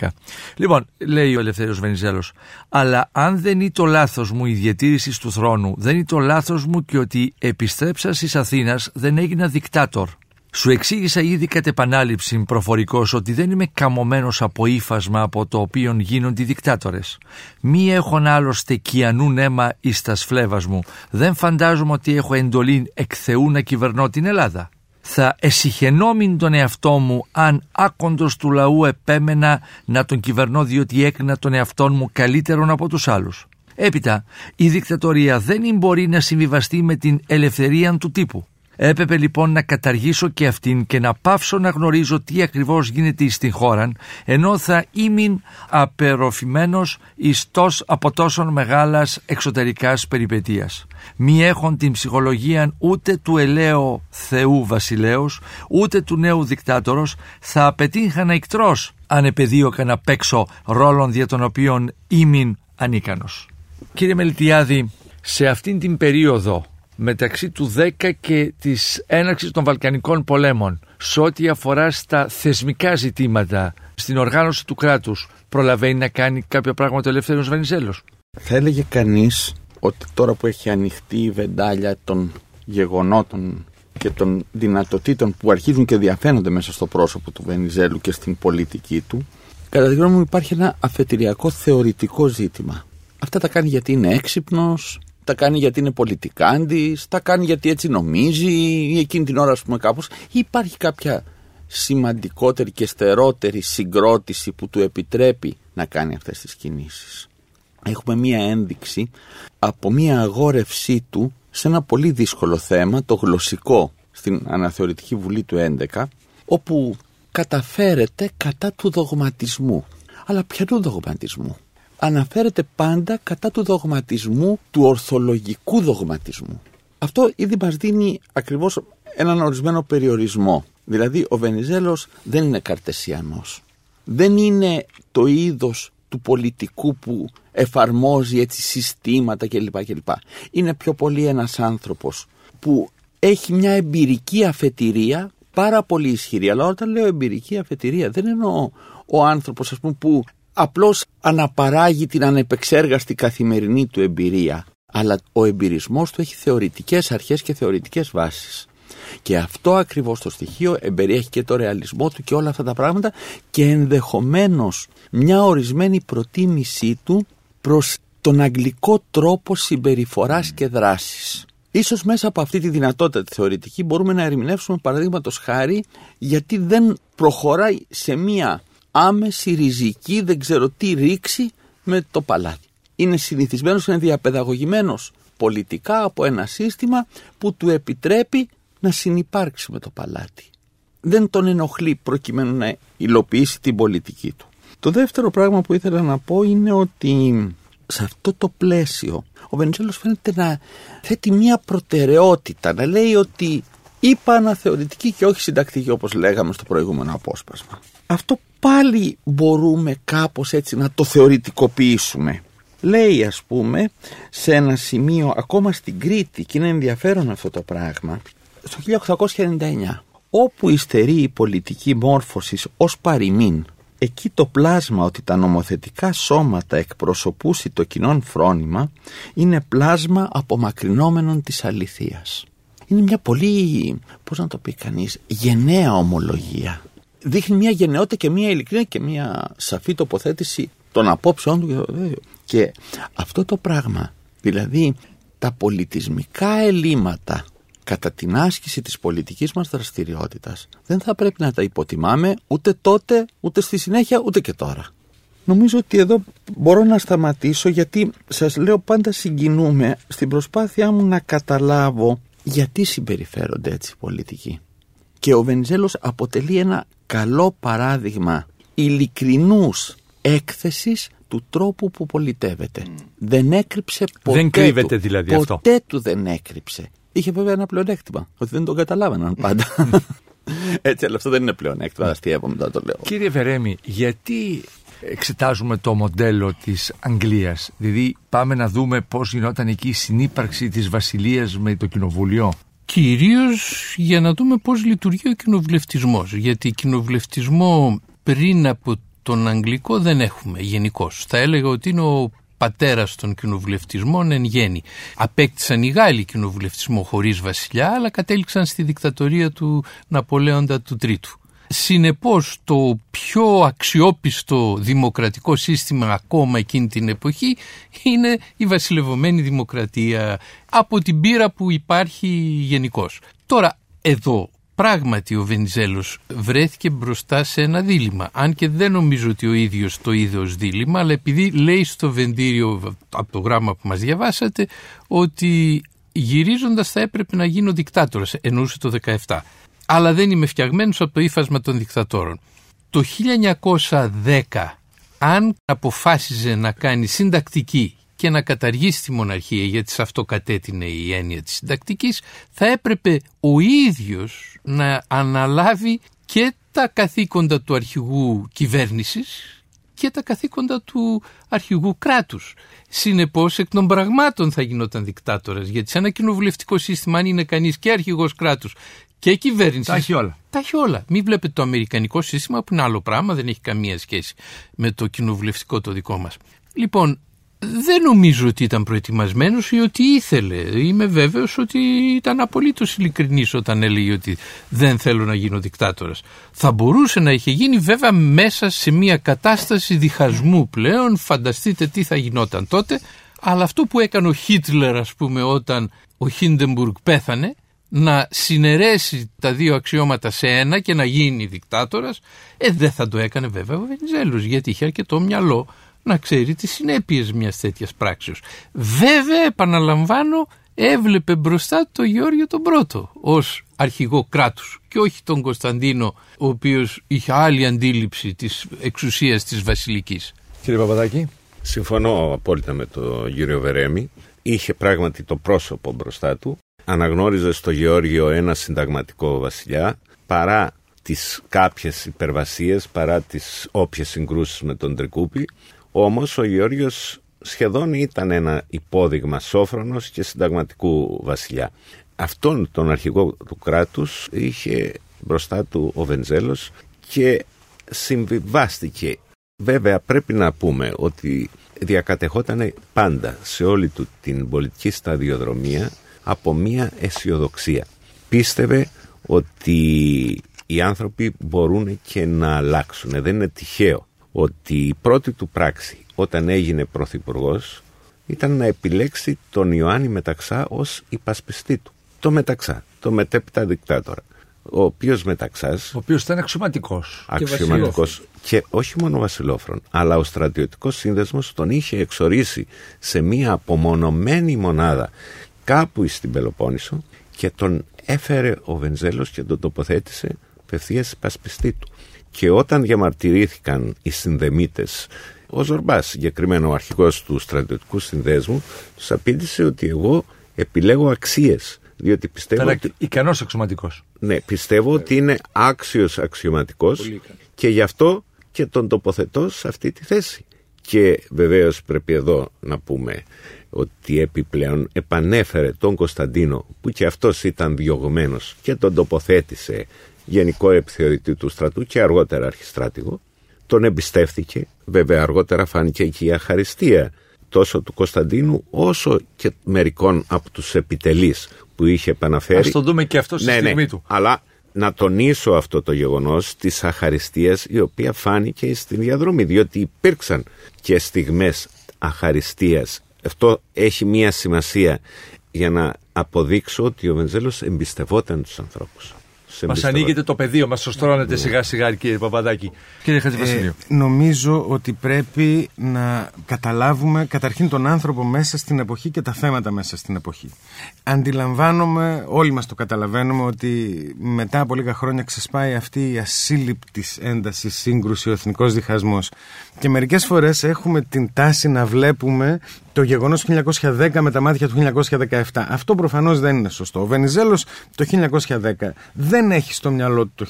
Λοιπόν, λέει ο Ελευθέριος Βενιζέλος, αλλά αν δεν είναι το λάθος μου η διατήρηση του θρόνου, δεν είναι το λάθος μου και ότι επιστρέψα στις Αθήνας δεν έγινα δικτάτορ. Σου εξήγησα ήδη κατ' επανάληψη προφορικός ότι δεν είμαι καμωμένος από ύφασμα από το οποίο γίνονται οι δικτάτορες. Μη έχον άλλωστε κιανού αίμα εις τας σφλέβας μου. Δεν φαντάζομαι ότι έχω εντολή εκ Θεού να κυβερνώ την Ελλάδα. Θα εσυχαινόμην τον εαυτό μου αν άκοντος του λαού επέμενα να τον κυβερνώ διότι έκρινα τον εαυτό μου καλύτερον από τους άλλους. Έπειτα, η δικτατορία δεν μπορεί να συμβιβαστεί με την ελευθερία του τύπου. Έπρεπε λοιπόν να καταργήσω και αυτήν και να πάυσω να γνωρίζω τι ακριβώς γίνεται στην χώρα, ενώ θα ήμουν απεροφημένος ιστός από τόσων μεγάλας εξωτερικάς περιπετίας. Μη έχουν την ψυχολογία ούτε του ελαίου Θεού βασιλέως, ούτε του νέου δικτάτορος, θα απαιτήχανα εκτρός αν επεδίωκα να παίξω ρόλων δια των οποίων ήμουν ανίκανος. Κύριε Μελτιάδη, σε αυτήν την περίοδο μεταξύ του 10 και της έναρξης των Βαλκανικών πολέμων σε ό,τι αφορά στα θεσμικά ζητήματα, στην οργάνωση του κράτους, προλαβαίνει να κάνει κάποια πράγματα ο Ελευθέριος Βενιζέλος; Θα έλεγε κανείς ότι τώρα που έχει ανοιχτεί η βεντάλια των γεγονότων και των δυνατοτήτων που αρχίζουν και διαφαίνονται μέσα στο πρόσωπο του Βενιζέλου και στην πολιτική του, κατά τη γνώμη μου υπάρχει ένα αφετηριακό θεωρητικό ζήτημα. Αυτά τα κάνει γιατί είναι έξυπνος, τα κάνει γιατί είναι πολιτικάντης, τα κάνει γιατί έτσι νομίζει ή εκείνη την ώρα ας πούμε κάπως υπάρχει κάποια σημαντικότερη και στερότερη συγκρότηση που του επιτρέπει να κάνει αυτές τις κινήσεις. Έχουμε μία ένδειξη από μία αγόρευσή του σε ένα πολύ δύσκολο θέμα, το γλωσσικό, στην Αναθεωρητική Βουλή του 11, όπου καταφέρεται κατά του δογματισμού. Αλλά ποιανού δογματισμού; Αναφέρεται πάντα κατά του δογματισμού, του ορθολογικού δογματισμού. Αυτό ήδη μας δίνει ακριβώς έναν ορισμένο περιορισμό. Δηλαδή ο Βενιζέλος δεν είναι καρτεσιανός. Δεν είναι το είδος του πολιτικού που εφαρμόζει έτσι συστήματα κλπ. κλπ. Είναι πιο πολύ ένας άνθρωπος που έχει μια εμπειρική αφετηρία πάρα πολύ ισχυρή. Αλλά όταν λέω εμπειρική αφετηρία δεν εννοώ ο άνθρωπος ας πούμε, που απλώς αναπαράγει την ανεπεξέργαστη καθημερινή του εμπειρία. Αλλά ο εμπειρισμός του έχει θεωρητικές αρχές και θεωρητικές βάσεις. Και αυτό ακριβώς το στοιχείο εμπεριέχει και το ρεαλισμό του και όλα αυτά τα πράγματα και ενδεχομένως μια ορισμένη προτίμησή του προς τον αγγλικό τρόπο συμπεριφοράς και δράσης. Ίσως μέσα από αυτή τη δυνατότητα τη θεωρητική μπορούμε να ερμηνεύσουμε παραδείγματος χάρη γιατί δεν προχωράει σε μία άμεση ριζική δεν ξέρω τι ρήξη με το παλάτι. Είναι συνηθισμένος, είναι διαπαιδαγωγημένος πολιτικά από ένα σύστημα που του επιτρέπει να συνυπάρξει με το παλάτι. Δεν τον ενοχλεί προκειμένου να υλοποιήσει την πολιτική του. Το δεύτερο πράγμα που ήθελα να πω είναι ότι σε αυτό το πλαίσιο ο Βενιζέλος φαίνεται να θέτει μια προτεραιότητα, να λέει ότι είπα αναθεωρητική και όχι συντακτική όπως λέγαμε στο προηγούμενο απόσπασμα. Αυτό πάλι μπορούμε κάπως έτσι να το θεωρητικοποιήσουμε. Λέει ας πούμε σε ένα σημείο ακόμα στην Κρήτη και είναι ενδιαφέρον αυτό το πράγμα στο 1899 όπου υστερεί η πολιτική μόρφωσης ως παροιμήν εκεί το πλάσμα ότι τα νομοθετικά σώματα εκπροσωπούσει το κοινόν φρόνημα είναι πλάσμα απομακρυνόμενων της αληθείας. Είναι μια πολύ, πώς να το πει κανείς, γενναία ομολογία. Δείχνει μια γενναιότητα και μια ειλικρίνεια και μια σαφή τοποθέτηση των απόψεών του. Και αυτό το πράγμα, δηλαδή τα πολιτισμικά ελλείμματα κατά την άσκηση της πολιτικής μας δραστηριότητας δεν θα πρέπει να τα υποτιμάμε ούτε τότε, ούτε στη συνέχεια, ούτε και τώρα. Νομίζω ότι εδώ μπορώ να σταματήσω γιατί σας λέω πάντα συγκινούμε στην προσπάθειά μου να καταλάβω γιατί συμπεριφέρονται έτσι οι πολιτικοί. Και ο Βενιζέλος αποτελεί ένα καλό παράδειγμα ειλικρινούς έκθεσης του τρόπου που πολιτεύεται. Δεν έκρυψε ποτέ Δεν κρύβεται του. δηλαδή ποτέ αυτό. Ποτέ του δεν έκρυψε. Είχε βέβαια ένα πλεονέκτημα, ότι δεν τον καταλάβαιναν πάντα. Έτσι, αλλά αυτό δεν είναι πλεονέκτημα, αστείευω μετά το λέω. Κύριε Βερέμι, γιατί εξετάζουμε το μοντέλο της Αγγλίας; Δηλαδή πάμε να δούμε πώς γινόταν εκεί η συνύπαρξη της Βασιλείας με το Κοινοβουλίο. Κυρίως για να δούμε πώς λειτουργεί ο κοινοβουλευτισμός. Γιατί κοινοβουλευτισμό πριν από τον Αγγλικό δεν έχουμε γενικώς. Θα έλεγα ότι είναι ο πατέρας των κοινοβουλευτισμών εν γέννη. Απέκτησαν οι Γάλλοι κοινοβουλευτισμό χωρίς βασιλιά, αλλά κατέληξαν στη δικτατορία του Ναπολέοντα του Τρίτου. Συνεπώς το πιο αξιόπιστο δημοκρατικό σύστημα ακόμα εκείνη την εποχή είναι η βασιλευωμένη δημοκρατία από την πείρα που υπάρχει γενικώς. Τώρα εδώ πράγματι ο Βενιζέλος βρέθηκε μπροστά σε ένα δίλημα. Αν και δεν νομίζω ότι ο ίδιος το είδε ως δίλημα, αλλά επειδή λέει στο βεντήριο από το γράμμα που μας διαβάσατε ότι γυρίζοντας θα έπρεπε να γίνω δικτάτορας, εννοούσε το 17. Αλλά δεν είμαι φτιαγμένος από το ύφασμα των δικτατόρων. Το 1910 αν αποφάσιζε να κάνει συντακτική και να καταργήσει τη μοναρχία γιατί σε αυτό κατέτεινε η έννοια της συντακτικής θα έπρεπε ο ίδιος να αναλάβει και τα καθήκοντα του αρχηγού κυβέρνησης και τα καθήκοντα του αρχηγού κράτους. Συνεπώς εκ των πραγμάτων θα γινόταν δικτάτορας γιατί σε ένα κοινοβουλευτικό σύστημα αν είναι κανείς και αρχηγός κράτους και κυβέρνησης. Τα έχει όλα. Τα έχει όλα. Μην βλέπετε το αμερικανικό σύστημα που είναι άλλο πράγμα, δεν έχει καμία σχέση με το κοινοβουλευτικό το δικό μας. Λοιπόν, δεν νομίζω ότι ήταν προετοιμασμένος ή ότι ήθελε. Είμαι βέβαιος ότι ήταν απολύτως ειλικρινής όταν έλεγε ότι δεν θέλω να γίνω δικτάτορας. Θα μπορούσε να είχε γίνει βέβαια μέσα σε μια κατάσταση διχασμού πλέον. Φανταστείτε τι θα γινόταν τότε. Αλλά αυτό που έκανε ο Χίτλερ ας πούμε όταν ο Χίντεμπουργκ πέθανε να συνερέσει τα δύο αξιώματα σε ένα και να γίνει δικτάτορας, ε, δεν θα το έκανε βέβαια ο Βενιζέλος γιατί είχε αρκετό μυαλό να ξέρει τις συνέπειες μιας τέτοιας πράξεως. Βέβαια, επαναλαμβάνω, έβλεπε μπροστά το Γεώργιο τον Πρώτο ως αρχηγό κράτους και όχι τον Κωνσταντίνο ο οποίος είχε άλλη αντίληψη της εξουσίας της βασιλικής. Κύριε Παπαδάκη. Συμφωνώ απόλυτα με τον κύριο Βερέμι. Είχε πράγματι το πρόσωπο μπροστά του. Αναγνώριζε στο Γεώργιο ένα συνταγματικό βασιλιά παρά τις κάποιες υπερβασίες, παρά τις όποιες συγκρούσεις με τον Τρικούπη. Όμως ο Γεώργιος σχεδόν ήταν ένα υπόδειγμα σόφρονος και συνταγματικού βασιλιά. Αυτόν τον αρχηγό του κράτους είχε μπροστά του ο Βενζέλος και συμβιβάστηκε. Βέβαια πρέπει να πούμε ότι διακατεχόταν πάντα σε όλη του την πολιτική σταδιοδρομία από μία αισιοδοξία. Πίστευε ότι οι άνθρωποι μπορούν και να αλλάξουν. Δεν είναι τυχαίο ότι η πρώτη του πράξη όταν έγινε πρωθυπουργός ήταν να επιλέξει τον Ιωάννη Μεταξά ως υπασπιστή του. Το Μεταξά, το μετέπειτα δικτάτορα. Ο οποίος Μεταξά. Ο οποίος ήταν αξιωματικός. Αξιωματικός. Και, και όχι μόνο βασιλόφρον, αλλά ο στρατιωτικός σύνδεσμος τον είχε εξορίσει σε μία απομονωμένη μονάδα κάπου στην Πελοπόννησο και τον έφερε ο Βενζέλος και τον τοποθέτησε απευθείας υπασπιστή του. Και όταν διαμαρτυρήθηκαν οι συνδεμίτες ο Ζορμπάς, συγκεκριμένο ο αρχηγός του στρατιωτικού συνδέσμου, τους απήντησε ότι εγώ επιλέγω αξίες. Διότι πιστεύω. Ήταν ότι... ικανός αξιωματικός. Ναι, πιστεύω ότι είναι άξιος αξιωματικός και γι' αυτό και τον τοποθετώ σε αυτή τη θέση. Και βεβαίως πρέπει εδώ να πούμε ότι επιπλέον επανέφερε τον Κωνσταντίνο που και αυτός ήταν διωγμένος και τον τοποθέτησε γενικό επιθεωρητή του στρατού και αργότερα αρχιστράτηγο τον εμπιστεύτηκε. Βέβαια αργότερα φάνηκε και η αχαριστία τόσο του Κωνσταντίνου όσο και μερικών από τους επιτελείς που είχε επαναφέρει. Ας το δούμε και αυτό στη ναι, στιγμή ναι, του. Αλλά να τονίσω αυτό το γεγονός της αχαριστίας η οποία φάνηκε στην διαδρομή διότι υπήρξαν και στιγμές αχαριστίας. Αυτό έχει μία σημασία για να αποδείξω ότι ο Βενζέλος εμπιστευόταν τους ανθρώπους. Μας ανοίγεται το πεδίο, μας στρώνετε σιγά σιγά, κύριε Παπαδάκη. Κύριε Χατζηβασιλείου. Ε, νομίζω ότι πρέπει να καταλάβουμε καταρχήν τον άνθρωπο μέσα στην εποχή και τα θέματα μέσα στην εποχή. Αντιλαμβάνομαι, όλοι μας το καταλαβαίνουμε, ότι μετά από λίγα χρόνια ξεσπάει αυτή η ασύλληπτης έντασης, σύγκρουση, ο εθνικός διχασμός. Και μερικές φορές έχουμε την τάση να βλέπουμε το γεγονός του 1910 με τα μάτια του 1917. Αυτό προφανώς δεν είναι σωστό. Ο Βενιζέλος το 1910 δεν έχει στο μυαλό του το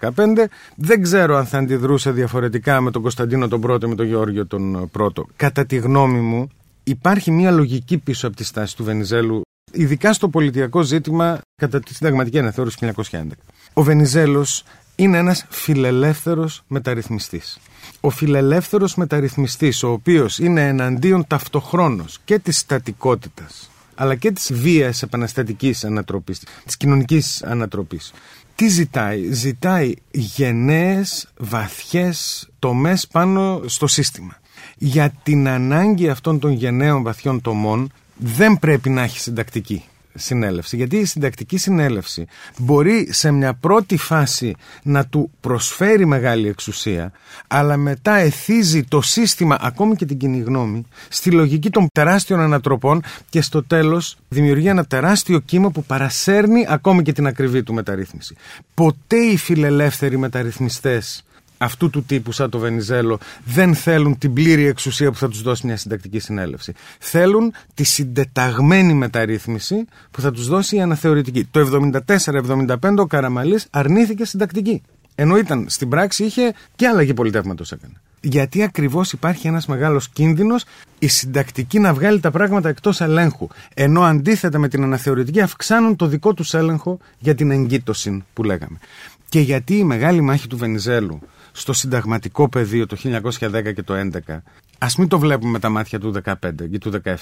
1915. Δεν ξέρω αν θα αντιδρούσε διαφορετικά με τον Κωνσταντίνο τον πρώτο με τον Γεώργιο τον πρώτο. Κατά τη γνώμη μου υπάρχει μια λογική πίσω από τη στάση του Βενιζέλου ειδικά στο πολιτικό ζήτημα κατά τη συνταγματική αναθεώρηση του 1911. Ο Βενιζέλος είναι ένας φιλελεύθερος μεταρρυθμιστής ο φιλελεύθερος μεταρρυθμιστής, ο οποίος είναι εναντίον ταυτοχρόνως και της στατικότητας, αλλά και της βίας επαναστατικής ανατροπής, της κοινωνικής ανατροπής. Τι ζητάει, ζητάει γενναίες, βαθιές τομές πάνω στο σύστημα. Για την ανάγκη αυτών των γενναίων βαθιών τομών δεν πρέπει να έχει συντακτική συνέλευση. Γιατί η συντακτική συνέλευση μπορεί σε μια πρώτη φάση να του προσφέρει μεγάλη εξουσία, αλλά μετά εθίζει το σύστημα, ακόμη και την κοινή γνώμη, στη λογική των τεράστιων ανατροπών και στο τέλος δημιουργεί ένα τεράστιο κύμα που παρασέρνει ακόμη και την ακριβή του μεταρρύθμιση. Ποτέ οι φιλελεύθεροι μεταρρυθμιστές αυτού του τύπου σαν το Βενιζέλο δεν θέλουν την πλήρη εξουσία που θα τους δώσει μια συντακτική συνέλευση. Θέλουν τη συντεταγμένη μεταρρύθμιση που θα τους δώσει η αναθεωρητική. Το 74-75 ο Καραμαλής αρνήθηκε συντακτική. Ενώ ήταν στην πράξη είχε και αλλαγή πολιτεύματος έκανε. Γιατί ακριβώς υπάρχει ένας μεγάλος κίνδυνος η συντακτική να βγάλει τα πράγματα εκτός ελέγχου. Ενώ αντίθετα με την αναθεωρητική αυξάνουν το δικό τους έλεγχο για την εγκύτωση που λέγαμε. Και γιατί η μεγάλη μάχη του Βενιζέλου στο συνταγματικό πεδίο το 1910 και το 11, ας μην το βλέπουμε με τα μάτια του 15 και του 17.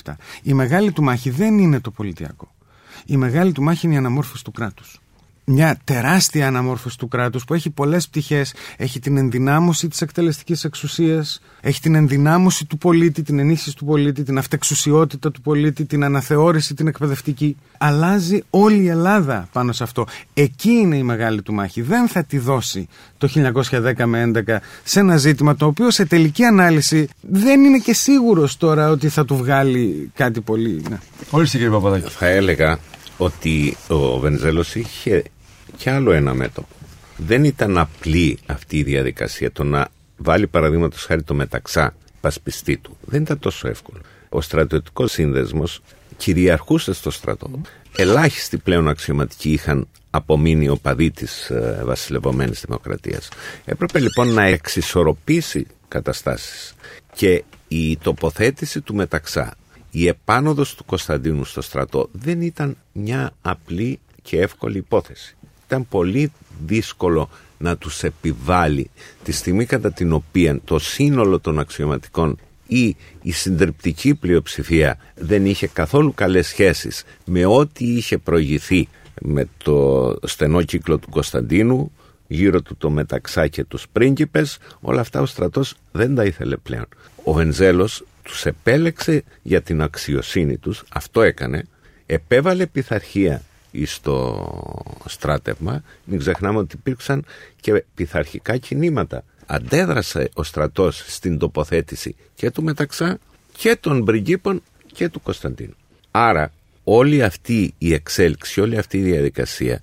Η μεγάλη του μάχη δεν είναι το πολιτιακό. Η μεγάλη του μάχη είναι η αναμόρφωση του κράτους. Μια τεράστια αναμόρφωση του κράτους που έχει πολλές πτυχές. Έχει την ενδυνάμωση της εκτελεστικής εξουσίας, έχει την ενδυνάμωση του πολίτη, την ενίσχυση του πολίτη, την αυτεξουσιότητα του πολίτη, την αναθεώρηση, την εκπαιδευτική. Αλλάζει όλη η Ελλάδα πάνω σε αυτό. Εκεί είναι η μεγάλη του μάχη. Δεν θα τη δώσει το 1910 με 11 σε ένα ζήτημα το οποίο σε τελική ανάλυση δεν είναι και σίγουρος τώρα ότι θα του βγάλει κάτι πολύ. Ναι. Όλοι κύριε Παπαδάκη. Θα έλεγα ότι ο Βενζέλος είχε και άλλο ένα μέτωπο. Δεν ήταν απλή αυτή η διαδικασία το να βάλει παραδείγματος χάρη το μεταξά πασπιστή του. Δεν ήταν τόσο εύκολο. Ο στρατιωτικός σύνδεσμος κυριαρχούσε στο στρατό. Ελάχιστοι πλέον αξιωματικοί είχαν απομείνει οπαδοί της ε, βασιλευωμένη δημοκρατίας. Έπρεπε λοιπόν να εξισορροπήσει καταστάσεις. Και η τοποθέτηση του μεταξά, η επάνωδος του Κωνσταντίνου στο στρατό δεν ήταν μια απλή και εύκολη υπόθεση ήταν πολύ δύσκολο να τους επιβάλλει. Τη στιγμή κατά την οποία το σύνολο των αξιωματικών ή η συντριπτική πλειοψηφία δεν είχε καθόλου καλές σχέσεις με ό,τι είχε προηγηθεί με το στενό κύκλο του Κωνσταντίνου γύρω του το μεταξά και τους πρίγκιπες όλα αυτά ο στρατός δεν τα ήθελε πλέον. Ο Βενζέλος τους επέλεξε για την αξιοσύνη τους αυτό έκανε επέβαλε πειθαρχία στο στράτευμα, μην ξεχνάμε ότι υπήρξαν και πειθαρχικά κινήματα. Αντέδρασε ο στρατός στην τοποθέτηση και του Μεταξά και των Μπριγκίπων και του Κωνσταντίνου. Άρα όλη αυτή η εξέλιξη, όλη αυτή η διαδικασία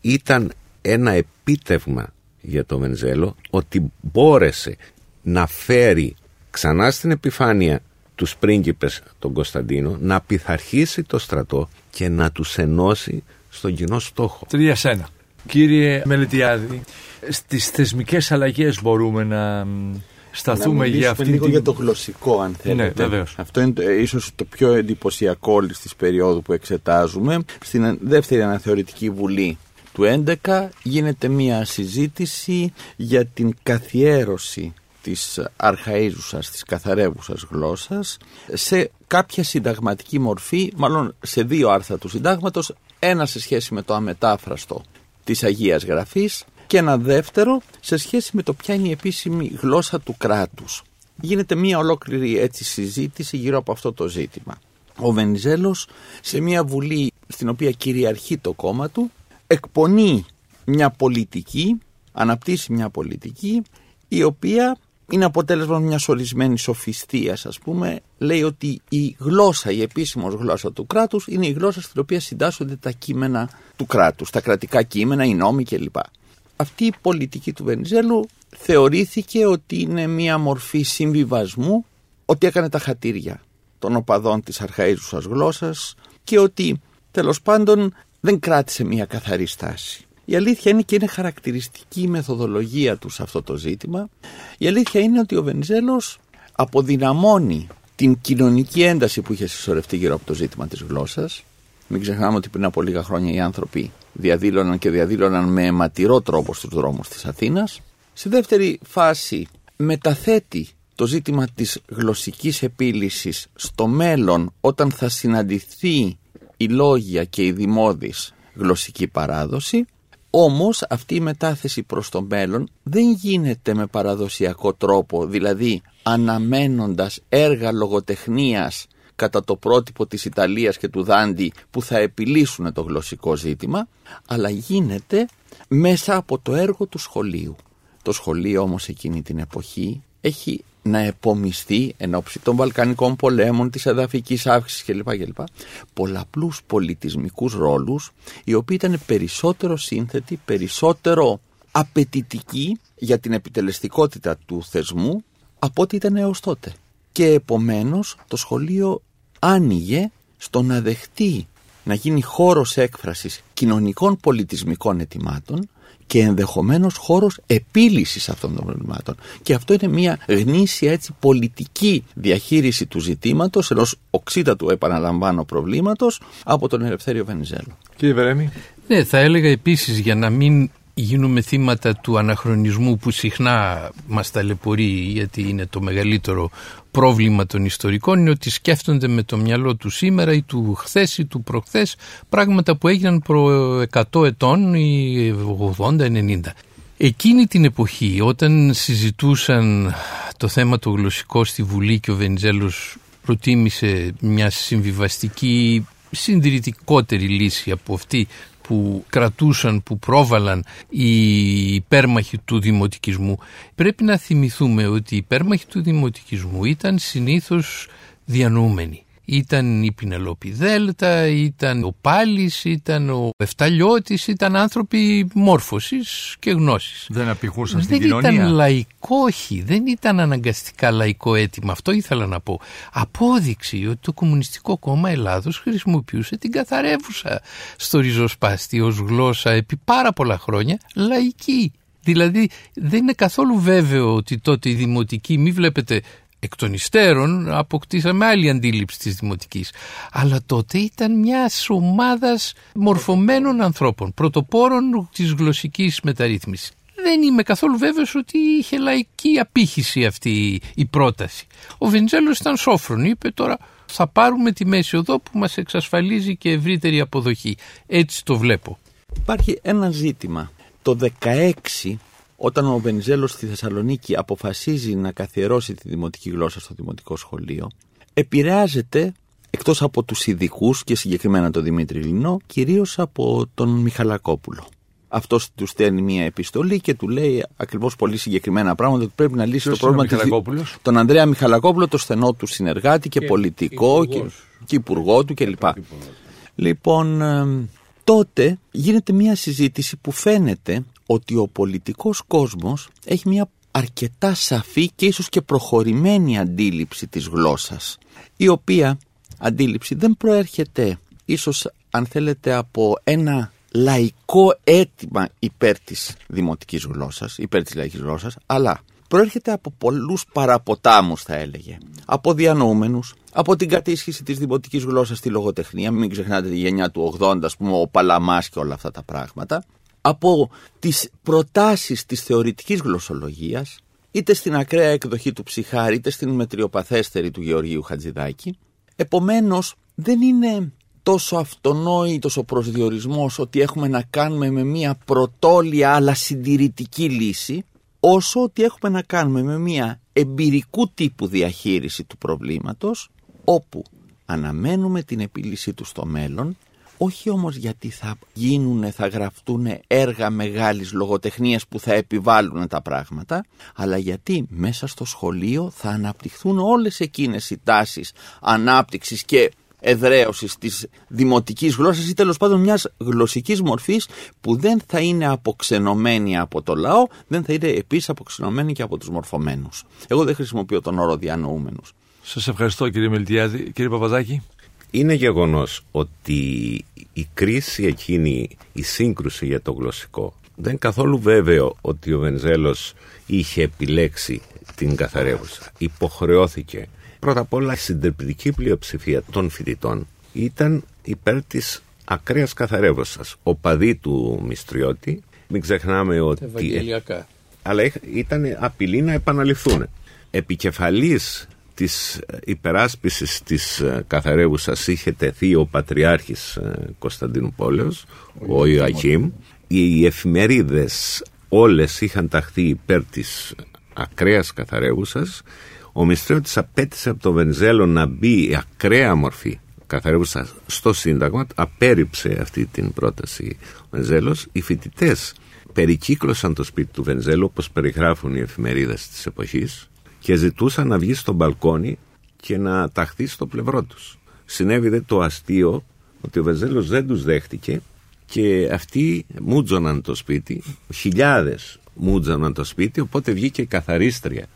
ήταν ένα επίτευγμα για το Βενζέλο ότι μπόρεσε να φέρει ξανά στην επιφάνεια τους πρίγκιπες τον Κωνσταντίνο να πειθαρχήσει το στρατό και να τους ενώσει στον κοινό στόχο. Τρία σένα. Κύριε Μελετιάδη, στις θεσμικές αλλαγές μπορούμε να σταθούμε να για αυτή λίγο την... για το γλωσσικό αν θέλετε. Ναι, βεβαίως. Αυτό είναι το- ε, ίσως το πιο εντυπωσιακό όλης της περίοδου που εξετάζουμε. Στην δεύτερη αναθεωρητική βουλή του 11 γίνεται μια συζήτηση για την καθιέρωση της αρχαίζουσας, της καθαρεύουσας γλώσσας σε κάποια συνταγματική μορφή, μάλλον σε δύο άρθρα του συντάγματος, ένα σε σχέση με το αμετάφραστο της Αγίας Γραφής και ένα δεύτερο σε σχέση με το ποια είναι η επίσημη γλώσσα του κράτους. Γίνεται μια ολόκληρη έτσι συζήτηση γύρω από αυτό το ζήτημα. Ο Βενιζέλος σε μια βουλή στην οποία κυριαρχεί το κόμμα του εκπονεί μια πολιτική, αναπτύσσει μια πολιτική η οποία είναι αποτέλεσμα μιας ορισμένης σοφιστίας, ας πούμε. Λέει ότι η γλώσσα, η επίσημος γλώσσα του κράτους είναι η γλώσσα στην οποία συντάσσονται τα κείμενα του κράτους, τα κρατικά κείμενα, οι νόμοι κλπ. Αυτή η πολιτική του Βενιζέλου θεωρήθηκε ότι είναι μια μορφή συμβιβασμού, ότι έκανε τα χατήρια των οπαδών της αρχαίζουσας γλώσσας και ότι τέλος πάντων δεν κράτησε μια καθαρή στάση. Η αλήθεια είναι και είναι χαρακτηριστική η μεθοδολογία τους σε αυτό το ζήτημα. Η αλήθεια είναι ότι ο Βενιζέλος αποδυναμώνει την κοινωνική ένταση που είχε συσσωρευτεί γύρω από το ζήτημα της γλώσσας. Μην ξεχνάμε ότι πριν από λίγα χρόνια οι άνθρωποι διαδήλωναν και διαδήλωναν με αιματηρό τρόπο στους δρόμους της Αθήνας. Στη δεύτερη φάση μεταθέτει το ζήτημα της γλωσσικής επίλυσης στο μέλλον όταν θα συναντηθεί η λόγια και η δημόδης γλωσσική παράδοση όμως αυτή η μετάθεση προς το μέλλον δεν γίνεται με παραδοσιακό τρόπο, δηλαδή αναμένοντας έργα λογοτεχνίας κατά το πρότυπο της Ιταλίας και του Δάντι που θα επιλύσουν το γλωσσικό ζήτημα, αλλά γίνεται μέσα από το έργο του σχολείου. Το σχολείο όμως εκείνη την εποχή έχει να επομιστεί εν ώψη των Βαλκανικών πολέμων, της εδαφικής αύξησης κλπ. κλπ. πολλαπλούς πολιτισμικούς ρόλους οι οποίοι ήταν περισσότερο σύνθετοι, περισσότερο απαιτητικοί για την επιτελεστικότητα του θεσμού από ό,τι ήταν έως τότε. Και επομένως το σχολείο άνοιγε στο να δεχτεί να γίνει χώρος έκφρασης κοινωνικών πολιτισμικών ετοιμάτων και ενδεχομένως χώρος επίλυσης αυτών των προβλημάτων. Και αυτό είναι μια γνήσια έτσι πολιτική διαχείριση του ζητήματος ενός οξύτατου επαναλαμβάνω προβλήματος από τον Ελευθέριο Βενιζέλο. Κύριε Βερέμι. Ναι, θα έλεγα επίσης για να μην γίνουμε θύματα του αναχρονισμού που συχνά μας ταλαιπωρεί γιατί είναι το μεγαλύτερο πρόβλημα των ιστορικών είναι ότι σκέφτονται με το μυαλό του σήμερα ή του χθες ή του προχθές πράγματα που έγιναν προ 100 ετών ή 80-90. Εκείνη την εποχή όταν συζητούσαν το θέμα το γλωσσικό στη Βουλή και ο Βενιζέλος προτίμησε μια συμβιβαστική συντηρητικότερη λύση από αυτή που κρατούσαν, που πρόβαλαν οι υπέρμαχοι του δημοτικισμού. Πρέπει να θυμηθούμε ότι οι υπέρμαχοι του δημοτικισμού ήταν συνήθως διανοούμενοι. Ήταν η Πινελόπη Δέλτα, ήταν ο Πάλης, ήταν ο Εφταλιώτης, ήταν άνθρωποι μόρφωσης και γνώσης. Δεν απηχούσαν στην δεν κοινωνία. ήταν λαϊκό, όχι, δεν ήταν αναγκαστικά λαϊκό αίτημα. Αυτό ήθελα να πω. Απόδειξη ότι το Κομμουνιστικό Κόμμα Ελλάδος χρησιμοποιούσε την καθαρεύουσα στο ριζοσπάστη ως γλώσσα επί πάρα πολλά χρόνια λαϊκή. Δηλαδή δεν είναι καθόλου βέβαιο ότι τότε η δημοτική, μη βλέπετε εκ των υστέρων αποκτήσαμε άλλη αντίληψη της δημοτικής. Αλλά τότε ήταν μιας ομάδας μορφωμένων ανθρώπων, πρωτοπόρων της γλωσσικής μεταρρύθμισης. Δεν είμαι καθόλου βέβαιος ότι είχε λαϊκή απήχηση αυτή η πρόταση. Ο Βενιζέλος ήταν σόφρον, είπε τώρα θα πάρουμε τη μέση οδό που μας εξασφαλίζει και ευρύτερη αποδοχή. Έτσι το βλέπω. Υπάρχει ένα ζήτημα. Το 16 όταν ο Βενιζέλος στη Θεσσαλονίκη αποφασίζει να καθιερώσει τη δημοτική γλώσσα στο δημοτικό σχολείο, επηρεάζεται εκτός από τους ειδικούς και συγκεκριμένα τον Δημήτρη Λινό, κυρίως από τον Μιχαλακόπουλο. Αυτό του στέλνει μια επιστολή και του λέει ακριβώς πολύ συγκεκριμένα πράγματα ότι πρέπει να λύσει Ποιος το είναι ο πρόβλημα της- Μιχαλακόπουλος; Τον Ανδρέα Μιχαλακόπουλο, το στενό του συνεργάτη και, πολιτικό και, και υπουργό του κλπ. Λοιπόν, εμ, τότε γίνεται μια συζήτηση που φαίνεται ότι ο πολιτικός κόσμος έχει μια αρκετά σαφή και ίσως και προχωρημένη αντίληψη της γλώσσας η οποία αντίληψη δεν προέρχεται ίσως αν θέλετε από ένα λαϊκό αίτημα υπέρ της δημοτικής γλώσσας, υπέρ της λαϊκής γλώσσας, αλλά προέρχεται από πολλούς παραποτάμους θα έλεγε. Από διανοούμενους, από την κατήσχηση της δημοτικής γλώσσας στη λογοτεχνία, μην ξεχνάτε τη γενιά του 80, ας πούμε, ο Παλαμάς και όλα αυτά τα πράγματα, από τις προτάσεις της θεωρητικής γλωσσολογίας, είτε στην ακραία εκδοχή του Ψυχάρη, είτε στην μετριοπαθέστερη του Γεωργίου Χατζηδάκη. Επομένως, δεν είναι τόσο αυτονόητος ο προσδιορισμός ότι έχουμε να κάνουμε με μια πρωτόλια αλλά συντηρητική λύση, όσο ότι έχουμε να κάνουμε με μια εμπειρικού τύπου διαχείριση του προβλήματος, όπου αναμένουμε την επίλυσή του στο μέλλον, όχι όμως γιατί θα γίνουν, θα γραφτούν έργα μεγάλης λογοτεχνίας που θα επιβάλλουν τα πράγματα, αλλά γιατί μέσα στο σχολείο θα αναπτυχθούν όλες εκείνες οι τάσεις ανάπτυξης και εδραίωσης της δημοτικής γλώσσας ή τέλος πάντων μιας γλωσσικής μορφής που δεν θα είναι αποξενωμένη από το λαό, δεν θα είναι επίσης αποξενωμένη και από τους μορφωμένους. Εγώ δεν χρησιμοποιώ τον όρο διανοούμενους. Σας ευχαριστώ κύριε Μελτιάδη. Κύριε Παπαδάκη. Είναι γεγονός ότι η κρίση εκείνη, η σύγκρουση για το γλωσσικό, δεν είναι καθόλου βέβαιο ότι ο Βενζέλος είχε επιλέξει την καθαρεύουσα. Υποχρεώθηκε. Πρώτα απ' όλα η συντριπτική πλειοψηφία των φοιτητών ήταν υπέρ της ακραίας καθαρεύουσας. Ο παδί του Μιστριώτη, μην ξεχνάμε ότι... Ευαγγελιακά. αλλά είχ- ήταν απειλή να επαναληφθούν. Επικεφαλής της ε, υπεράσπισης της ε, καθαρεύουσας είχε τεθεί ο Πατριάρχης ε, Κωνσταντίνου Πόλεως, ο Ιωακήμ. Οι εφημερίδες όλες είχαν ταχθεί υπέρ της ακραίας καθαρεύουσας. Ο Μιστρέωτης απέτησε από το Βενζέλο να μπει η ακραία μορφή καθαρεύουσα στο Σύνταγμα, απέρριψε αυτή την πρόταση ο Βενζέλος. Οι φοιτητές περικύκλωσαν το σπίτι του Βενζέλου, όπως περιγράφουν οι εφημερίδες της εποχής, και ζητούσαν να βγει στο μπαλκόνι και να ταχθεί στο πλευρό τους. Συνέβη δε το αστείο ότι ο Βενζέλος δεν τους δέχτηκε και αυτοί μούτζωναν το σπίτι, χιλιάδες μούτζωναν το σπίτι, οπότε βγήκε η καθαρίστρια.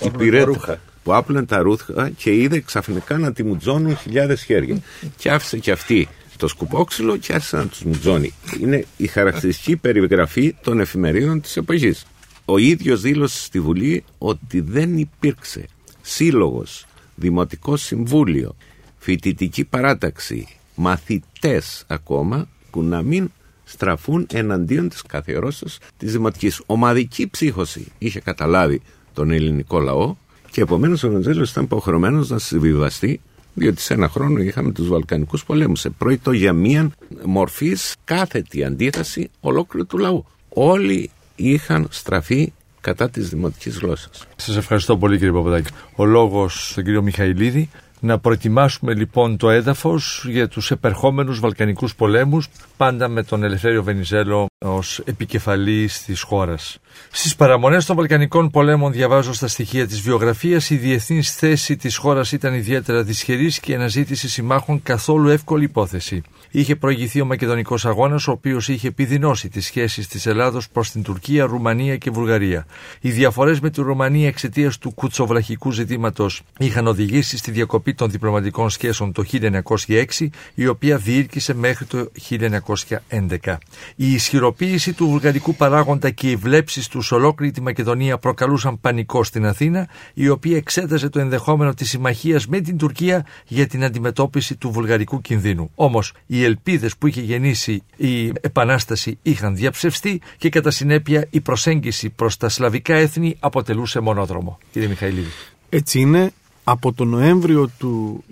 Η πυρέτρια που άπλαινε τα ρούχα και είδε ξαφνικά να τη μουτζώνουν χιλιάδες χέρια. και άφησε και αυτή το σκουπόξυλο και άρχισε να τους μουτζώνει. Είναι η χαρακτηριστική περιγραφή των εφημερίδων της εποχής. Ο ίδιος δήλωσε στη Βουλή ότι δεν υπήρξε σύλλογος, δημοτικό συμβούλιο, φοιτητική παράταξη, μαθητές ακόμα που να μην στραφούν εναντίον της καθιερώσεως της δημοτικής. Ομαδική ψύχωση είχε καταλάβει τον ελληνικό λαό και επομένως ο Βενιζέλος ήταν υποχρεωμένος να συμβιβαστεί διότι σε ένα χρόνο είχαμε τους Βαλκανικούς πολέμους. Πρόκειτο για μία μορφής κάθετη αντίθεση ολόκληρου του λαού. Όλοι είχαν στραφεί κατά της δημοτικής γλώσσας. Σας ευχαριστώ πολύ κύριε Παπαδάκη. Ο λόγος στον κύριο Μιχαηλίδη. Να προετοιμάσουμε λοιπόν το έδαφος για τους επερχόμενους Βαλκανικούς πολέμους πάντα με τον Ελευθέριο Βενιζέλο ως επικεφαλής της χώρας. Στις παραμονές των Βαλκανικών πολέμων διαβάζω στα στοιχεία της βιογραφίας η διεθνής θέση της χώρας ήταν ιδιαίτερα δυσχερής και η αναζήτηση συμμάχων καθόλου εύκολη υπόθεση. Είχε προηγηθεί ο Μακεδονικός Αγώνας, ο οποίος είχε επιδεινώσει τις σχέσεις της Ελλάδος προς την Τουρκία, Ρουμανία και Βουλγαρία. Οι διαφορές με τη Ρουμανία εξαιτίας του κουτσοβραχικού ζητήματος είχαν οδηγήσει στη διακοπή των διπλωματικών σχέσεων το 1906, η οποία διήρκησε μέχρι το 1911. Η ισχυροποίηση του βουλγαρικού παράγοντα και οι βλέψεις τους σε ολόκληρη τη Μακεδονία προκαλούσαν πανικό στην Αθήνα, η οποία εξέταζε το ενδεχόμενο της συμμαχίας με την Τουρκία για την αντιμετώπιση του βουλγαρικού κινδύνου. Όμως, οι ελπίδες που είχε γεννήσει η Επανάσταση είχαν διαψευστεί και κατά συνέπεια η προσέγγιση προς τα σλαβικά έθνη αποτελούσε μονόδρομο. Κύριε Μιχαηλίδη. Έτσι είναι. Από τον Νοέμβριο του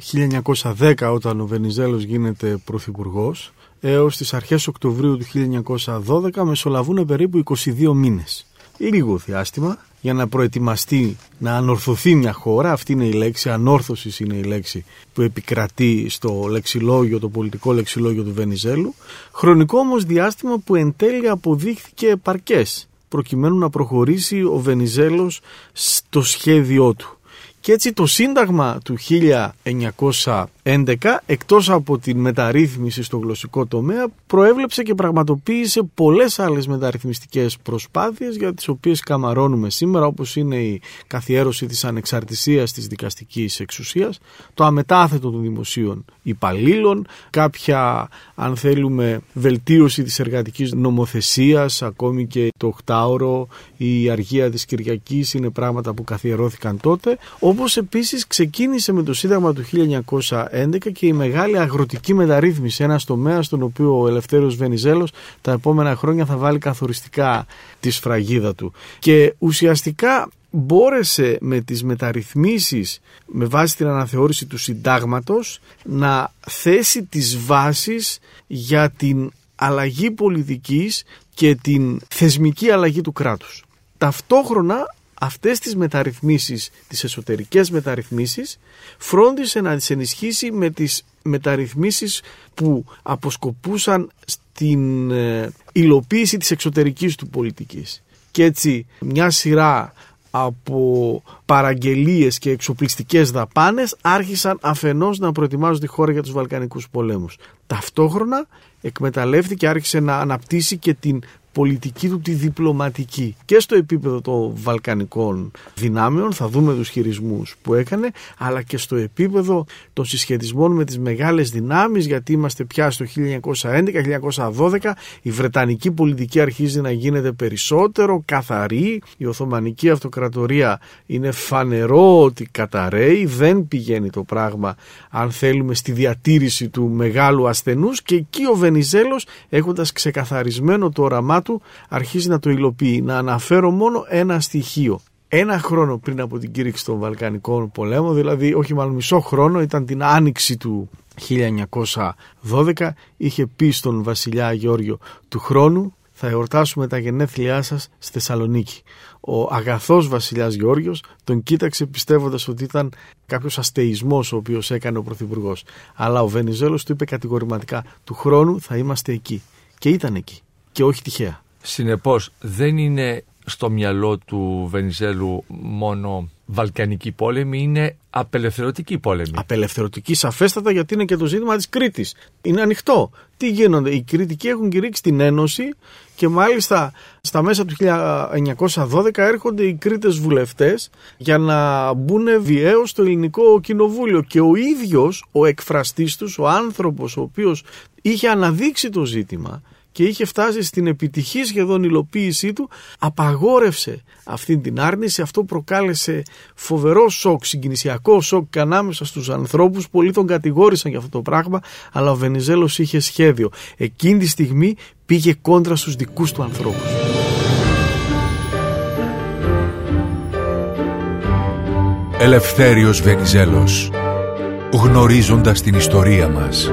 1910 όταν ο Βενιζέλος γίνεται πρωθυπουργός έως τις αρχές Οκτωβρίου του 1912 μεσολαβούν περίπου 22 μήνες. Λίγο διάστημα για να προετοιμαστεί να ανορθωθεί μια χώρα. Αυτή είναι η λέξη, ανόρθωσης είναι η λέξη που επικρατεί στο λεξιλόγιο, το πολιτικό λεξιλόγιο του Βενιζέλου. Χρονικό όμως διάστημα που εν τέλει αποδείχθηκε επαρκές προκειμένου να προχωρήσει ο Βενιζέλος στο σχέδιό του. Και έτσι το Σύνταγμα του 1911 εκτός από την μεταρρύθμιση στο γλωσσικό τομέα προέβλεψε και πραγματοποίησε πολλές άλλες μεταρρυθμιστικές προσπάθειες για τις οποίες καμαρώνουμε σήμερα όπως είναι η καθιέρωση της ανεξαρτησίας της δικαστικής εξουσίας το αμετάθετο των δημοσίων υπαλλήλων κάποια αν θέλουμε βελτίωση της εργατικής νομοθεσίας ακόμη και το οκτάωρο η αργία της Κυριακής είναι πράγματα που καθιερώθηκαν τότε όπως επίσης ξεκίνησε με το Σύνταγμα του 1911 και η μεγάλη αγροτική μεταρρύθμιση, ένας τομέας στον οποίο ο Ελευθέριος Βενιζέλος τα επόμενα χρόνια θα βάλει καθοριστικά τη σφραγίδα του. Και ουσιαστικά μπόρεσε με τις μεταρρυθμίσεις με βάση την αναθεώρηση του συντάγματος να θέσει τις βάσεις για την αλλαγή πολιτικής και την θεσμική αλλαγή του κράτους. Ταυτόχρονα αυτές τις μεταρρυθμίσεις, τις εσωτερικές μεταρρυθμίσεις φρόντισε να τις ενισχύσει με τις μεταρρυθμίσεις που αποσκοπούσαν στην ε, υλοποίηση της εξωτερικής του πολιτικής. Και έτσι μια σειρά από παραγγελίες και εξοπλιστικές δαπάνες άρχισαν αφενός να προετοιμάζουν τη χώρα για τους Βαλκανικούς πολέμους. Ταυτόχρονα εκμεταλλεύτηκε και άρχισε να αναπτύσσει και την πολιτική του τη διπλωματική. Και στο επίπεδο των βαλκανικών δυνάμεων θα δούμε τους χειρισμούς που έκανε αλλά και στο επίπεδο των συσχετισμών με τις μεγάλες δυνάμεις γιατί είμαστε πια στο 1911-1912 η Βρετανική πολιτική αρχίζει να γίνεται περισσότερο καθαρή. Η Οθωμανική Αυτοκρατορία είναι φανερό ότι καταραίει δεν πηγαίνει το πράγμα αν θέλουμε στη διατήρηση του μεγάλου ασθενούς. Και εκεί ο Βενιζέλος έχοντας ξεκαθαρισμένο το όραμά του αρχίζει να το υλοποιεί. Να αναφέρω μόνο ένα στοιχείο. Ένα χρόνο πριν από την κήρυξη των Βαλκανικών πολέμων, δηλαδή όχι μάλλον μισό χρόνο, ήταν την άνοιξη του 1912, είχε πει στον βασιλιά Γεώργιο του χρόνου θα εορτάσουμε τα γενέθλιά σας στη Θεσσαλονίκη. Ο αγαθός βασιλιάς Γεώργιος τον κοίταξε πιστεύοντας ότι ήταν κάποιος αστεϊσμός ο οποίος έκανε ο Πρωθυπουργός. Αλλά ο Βενιζέλος του είπε κατηγορηματικά του χρόνου θα είμαστε εκεί. Και ήταν εκεί και όχι τυχαία. Συνεπώς δεν είναι στο μυαλό του Βενιζέλου μόνο Βαλκανική πόλεμη, είναι απελευθερωτική πόλεμη. Απελευθερωτική σαφέστατα γιατί είναι και το ζήτημα της Κρήτης. Είναι ανοιχτό. Τι γίνονται, οι Κρήτικοι έχουν κηρύξει την Ένωση και μάλιστα στα μέσα του 1912 έρχονται οι Κρήτες βουλευτές για να μπουν βιαίως στο ελληνικό κοινοβούλιο και ο ίδιος ο εκφραστής τους, ο άνθρωπος ο οποίος είχε αναδείξει το ζήτημα και είχε φτάσει στην επιτυχή σχεδόν υλοποίησή του, απαγόρευσε αυτή την άρνηση. Αυτό προκάλεσε φοβερό σοκ, συγκινησιακό σοκ και ανάμεσα στους ανθρώπους. Πολλοί τον κατηγόρησαν για αυτό το πράγμα, αλλά ο Βενιζέλος είχε σχέδιο. Εκείνη τη στιγμή πήγε κόντρα στους δικούς του ανθρώπους. Ελευθέριος Βενιζέλος Γνωρίζοντας την ιστορία μας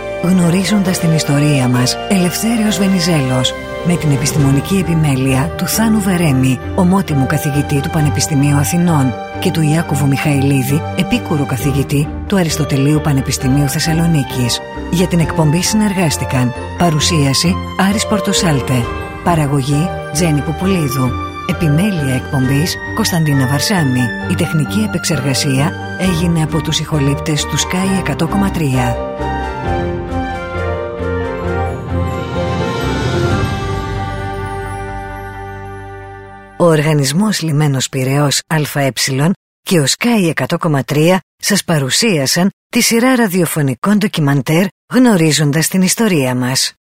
Γνωρίζοντας την ιστορία μας, Ελευθέριος Βενιζέλος, με την επιστημονική επιμέλεια του Θάνου Βερέμι, ομότιμου καθηγητή του Πανεπιστημίου Αθηνών και του Ιάκωβου Μιχαηλίδη, επίκουρου καθηγητή του Αριστοτελείου Πανεπιστημίου Θεσσαλονίκης. Για την εκπομπή συνεργάστηκαν παρουσίαση Άρης Πορτοσάλτε, παραγωγή Τζένι Πουπουλίδου, επιμέλεια εκπομπής Κωνσταντίνα Βαρσάμι. Η τεχνική επεξεργασία έγινε από τους ηχολήπτες του Sky 100,3. Ο Οργανισμός Λιμένος Πυραιός ΑΕ και ο Sky 100,3 σας παρουσίασαν τη σειρά ραδιοφωνικών ντοκιμαντέρ γνωρίζοντας την ιστορία μας.